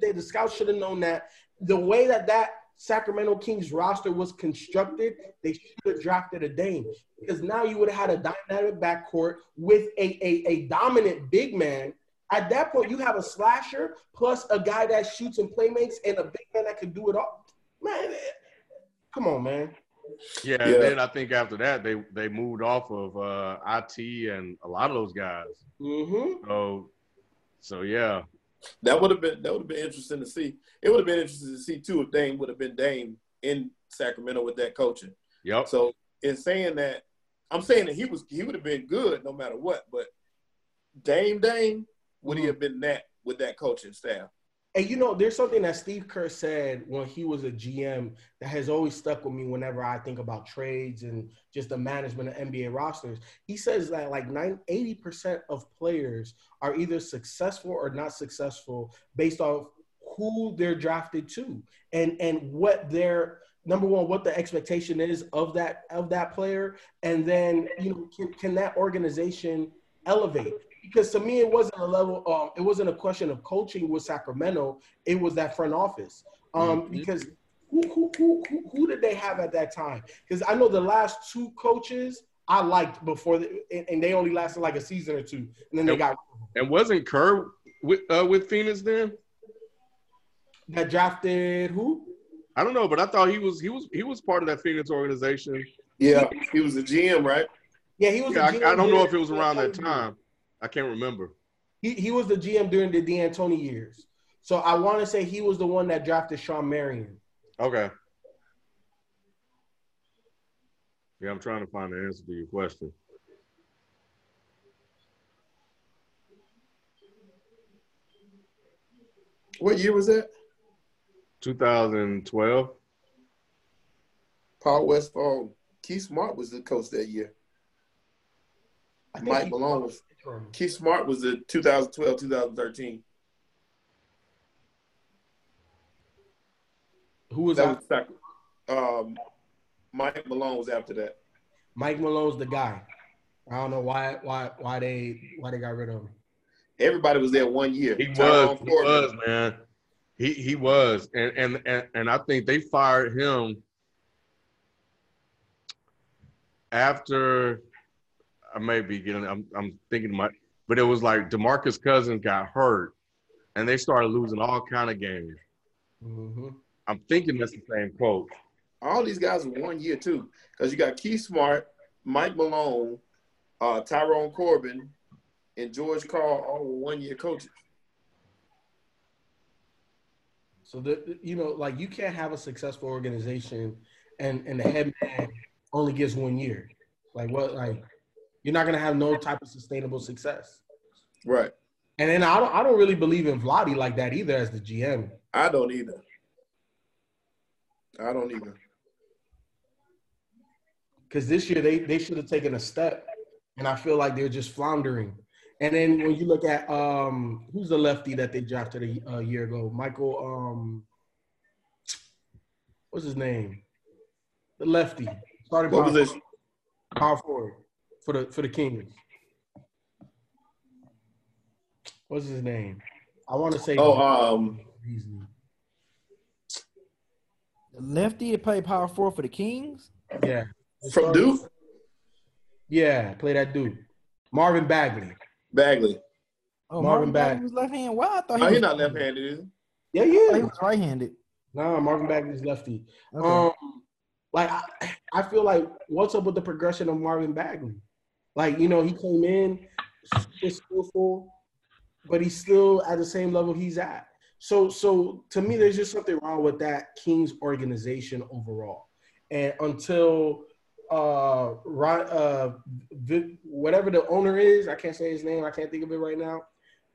the, the scouts should have known that the way that that Sacramento Kings roster was constructed, they should have drafted a Dame because now you would have had a dynamic backcourt with a, a, a dominant big man. At that point, you have a slasher plus a guy that shoots and playmates and a big man that can do it all. Man, come on, man.
Yeah,
Yeah.
and then I think after that they they moved off of uh, IT and a lot of those guys.
Mm-hmm.
So so yeah,
That would have been that would have been interesting to see. It would have been interesting to see too if Dame would have been Dame in Sacramento with that coaching.
yep.
So in saying that, I'm saying that he was he would have been good no matter what. But Dame Dame would he have been that with that coaching staff?
And you know, there's something that Steve Kerr said when he was a GM that has always stuck with me whenever I think about trades and just the management of NBA rosters. He says that like 9, 80% of players are either successful or not successful based off who they're drafted to and and what their number one what the expectation is of that of that player and then you know can, can that organization elevate because to me it wasn't a level um it wasn't a question of coaching with Sacramento it was that front office um
Mhm.
because who, who, who, who, who did they have at that time because I know the last two coaches I liked before the, and, and they only lasted like a season or two and then they
Nope.
got
And wasn't Kerr with uh, with Phoenix then?
that drafted who
I don't know, but I thought he was he was he was part of that Phoenix organization.
Yeah, he was a GM, right?
yeah he was
Yeah,
the
I, I don't know if it was around that time. I can't remember.
He, he was the GM during the D'Antoni years. So I want to say he was the one that drafted Shawn Marion.
Okay. Yeah, I'm trying to find the answer to your question.
What year was that?
2012.
Paul Westphal. Um, Keith Smart was the coach that year. Mike Malone was. Keith Smart was the 2012, 2013.
Who was
That
that?
was second. Um, Mike Malone was after that.
Mike Malone's the guy. I don't know why why why they why they got rid of him.
Everybody was there one year.
He was, he was, man. He he was, and and and and I think they fired him after. I may be getting. I'm I'm thinking my, but it was like Demarcus Cousins got hurt, and they started losing all kind of games.
hmm
I'm thinking that's the same coach.
All these guys were one year too, because you got Keith Smart, Mike Malone, uh, Tyrone Corbin, and George Karl, all one year coaches.
So the you know like you can't have a successful organization and and the head man only gets one year. Like what like you're not gonna have no type of sustainable success.
Right.
And then I don't I don't really believe in Vlade like that either as the GM.
I don't either. I don't either.
because this year they, they should have taken a step, and I feel like they're just floundering. And then when you look at um, who's the lefty that they drafted a, a year ago, Michael, um, what's his name? The lefty started
What position?
power forward for the for the Kings. What's his name? I want to say.
Oh, um,
Beasley.
The lefty to play power four for the Kings.
yeah,
from Duke,
Yeah, play that dude, Marvin Bagley.
Bagley.
Oh,
Marvin
Marvin
Bagley.
Bagley was left hand. Why I thought he, was,
he's not left-handed.
Yeah, yeah.
he was right-handed.
No, Marvin Bagley's lefty.
Okay.
Um, like I, I feel like what's up with the progression of Marvin Bagley? Like you know, he came in super skillful, but he's still at the same level he's at. So, so to me, there's just something wrong with that Kings organization overall. And until uh, uh, whatever the owner is, I can't say his name. I can't think of it right now.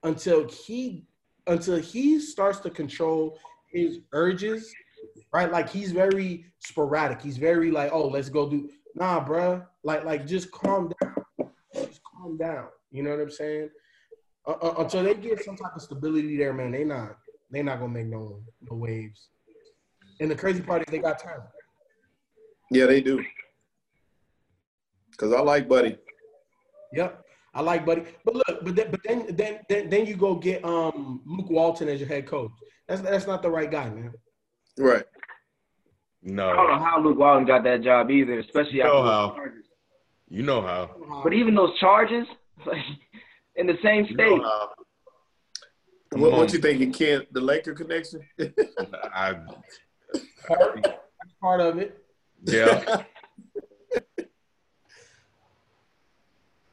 Until he, until he starts to control his urges, right? Like he's very sporadic. He's very like, oh, let's go do. Nah, bruh. Like, like just calm down. Just calm down. You know what I'm saying? Uh, uh, until they get some type of stability there, man, they not they not gonna make no no waves. And the crazy part is they got talent.
Yeah, they do. Because I like Buddy.
Yep. I like Buddy, but look, but then, but then, then, then, then you go get um Luke Walton as your head coach. That's that's not the right guy, man.
Right. No.
I don't know how Luke Walton got that job either, especially
You
after
know
those
how.
Charges.
you know how.
But even those charges, like in the same
You
state,
know how.
What,
on.
what you think? You can't the Laker connection?
I,
part, part of it.
yeah.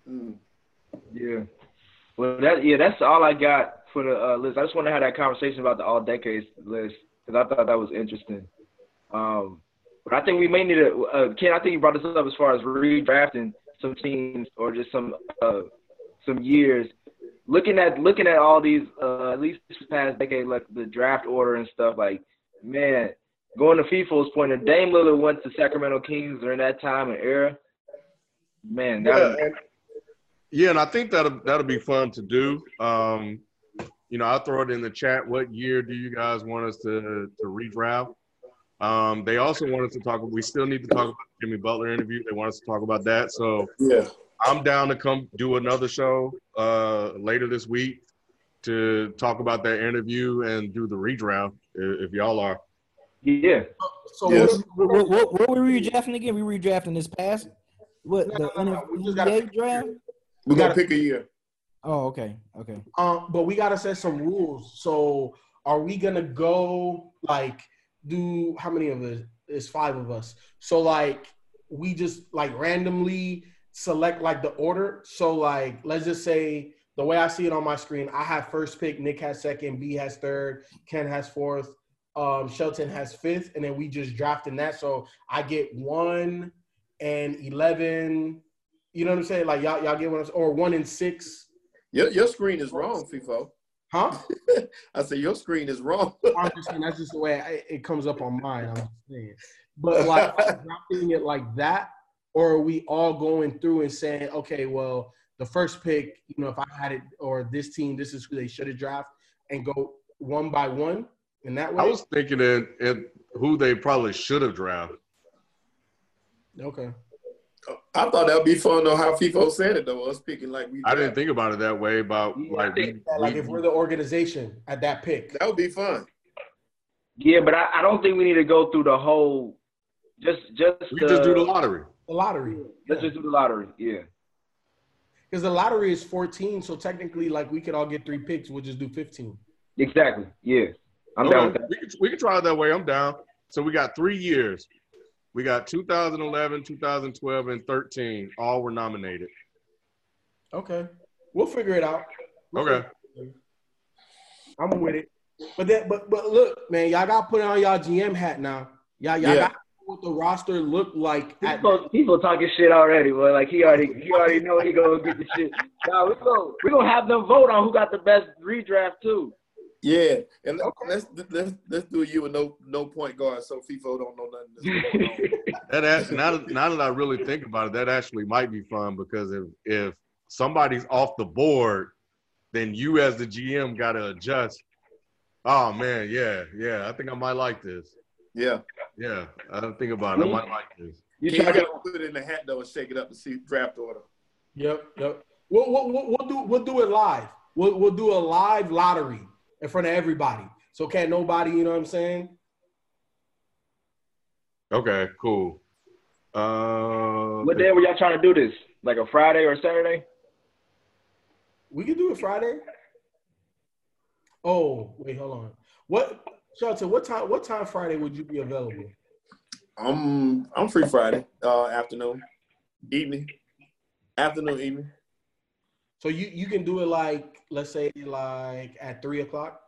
Mm.
yeah. Well, that yeah, that's all I got for the uh, list. I just want to have that conversation about the all decades list because I thought that was interesting. Um, but I think we may need to. Uh, Ken, I think you brought this up as far as redrafting some teams or just some uh, some years. Looking at looking at all these, uh, at least this past decade, like the draft order and stuff. Like, man, going to FIFO's point, if Dame Lillard went to Sacramento Kings during that time and era, man, that
Yeah, and, yeah, and I think that'll that'll be fun to do. Um, you know, I'll throw it in the chat. What year do you guys want us to to redraft? Um, they also want us to talk. We still need to talk about the Jimmy Butler interview. They want us to talk about that. So
Yeah.
I'm down to come do another show uh, later this week to talk about that interview and do the redraft if, if y'all are.
yeah.
So
Yes.
What, what, what, what were we redrafting again? We redrafting this past what
No,
the
no, no, we just gotta pick-
draft?
We're gonna
gotta-
pick a year.
Oh, okay, okay.
Um, but we gotta set some rules. So are we gonna go like do how many of us? It's five of us. So like we just like randomly select like the order. So like let's just say the way I see it on my screen, I have first pick, Nick has second, B has third, Ken has fourth, um, Shelton has fifth, and then we just draft in that. So I get one, and eleven. You know what I'm saying? Like y'all, y'all get I'm or one and six.
Your, your screen is wrong, FIFO.
Huh?
I said your screen is wrong.
I'm just saying that's just the way I, it comes up on mine. I'm just saying. But like dropping it like that, or are we all going through and saying, okay, well, the first pick, you know, if I had it, or this team, this is who they should have drafted, and go one by one in that way?
I was thinking in, in who they probably should have drafted.
Okay.
I thought that would be fun though. How FIFO said it though. Us picking like we.
I didn't think about it that way. About like we,
Yeah, like
we-
if we're the organization at that pick.
That would be fun.
Yeah, but I, I don't think we need to go through the whole. Just just
we just do the lottery.
The lottery.
Let's just do the lottery. Yeah.
Because the lottery is 14, so technically, like we could all get three picks. We'll just do 15.
Exactly. Yeah. I'm down with
Okay,
that.
we, can, we can try it that way. I'm down. So we got three years. We got 2011, 2012, and 13. All were nominated.
Okay. We'll figure it out. We'll
Okay.
it out. I'm with it. But that, but but look, man, y'all got to put on y'all GM hat now. Y'all, y'all
Yeah.
got know what the roster look like. At,
People, people talking shit already, boy. Like he already, he already know he gonna get the shit. Nah, we go, we gonna have them vote on who got the best redraft too.
Yeah, and let's let's let's do you with no no point guard, so FIFO don't know nothing. That's going.
That actually, now, that, now that I really think about it, that actually might be fun because if if somebody's off the board, then you as the GM got to adjust. Oh man, yeah, yeah. I think I might like this.
yeah,
Yeah, I didn't think about it. I might like this.
You
King
try to,
to put it in the hat though and shake it up and see draft order.
Yep, yep. We'll, we'll, we'll, we'll do we'll do it live. We'll we'll do a live lottery in front of everybody. So can't nobody, you know what I'm saying?
Okay, cool. Uh,
what day were y'all trying to do this? Like a Friday or Saturday?
We can do it Friday. Oh, wait, hold on. What Shelton, what time what time Friday would you be available?
I'm I'm free Friday uh, afternoon, evening, afternoon, evening.
So you you can do it like let's say like at three o'clock.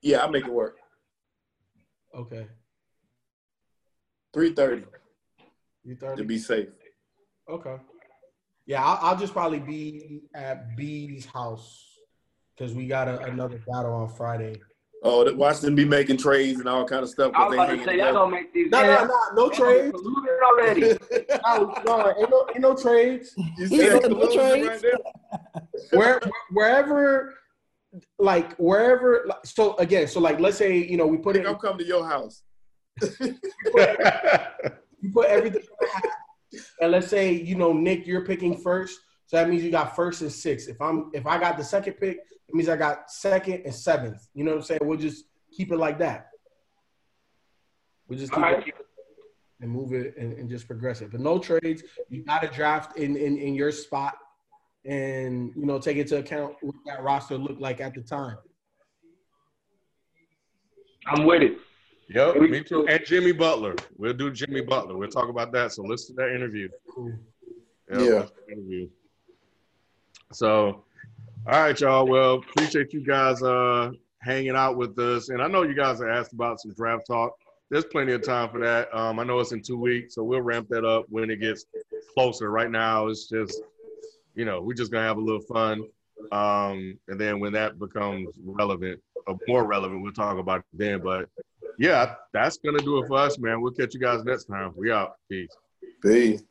Yeah, I make it work.
Okay.
Three thirty
You
to be safe.
Okay. Yeah, I'll, I'll just probably be at B's house because we got a, another battle on Friday.
Oh, that- watch them be making trades and all kind of stuff.
I was
they
about to say y'all
together.
gonna make these.
No, no, no, no trades.
Polluted already.
Oh, no, no, ain't no, ain't no trades.
You
He
see that
no trades.
right there?
Where, wherever, like wherever. like, So again, so like let's say you know we put it,
I'm coming to your house.
you put everything, in the hat, and let's say you know Nick, you're picking first. So that means you got first and sixth. If I'm if I got the second pick, it means I got second and seventh. You know what I'm saying? We'll just keep it like that. We'll just keep
All
it and move it and, and just progress it. But no trades. You got to draft in, in in your spot, and you know take into account what that roster looked like at the time.
I'm with it.
Yep, me too. And Jimmy Butler. We'll do Jimmy Butler. We'll talk about that. So listen to that interview.
Cool.
Yeah.
listen Interview. So, all right, y'all. Well, appreciate you guys uh hanging out with us. And I know you guys are asked about some draft talk. There's plenty of time for that. Um, I know it's in two weeks, so we'll ramp that up when it gets closer. Right now, it's just, you know, we're just gonna have a little fun. Um, and then when that becomes relevant, or more relevant, we'll talk about it then. But yeah, that's gonna do it for us, man. We'll catch you guys next time. We out. Peace.
Peace.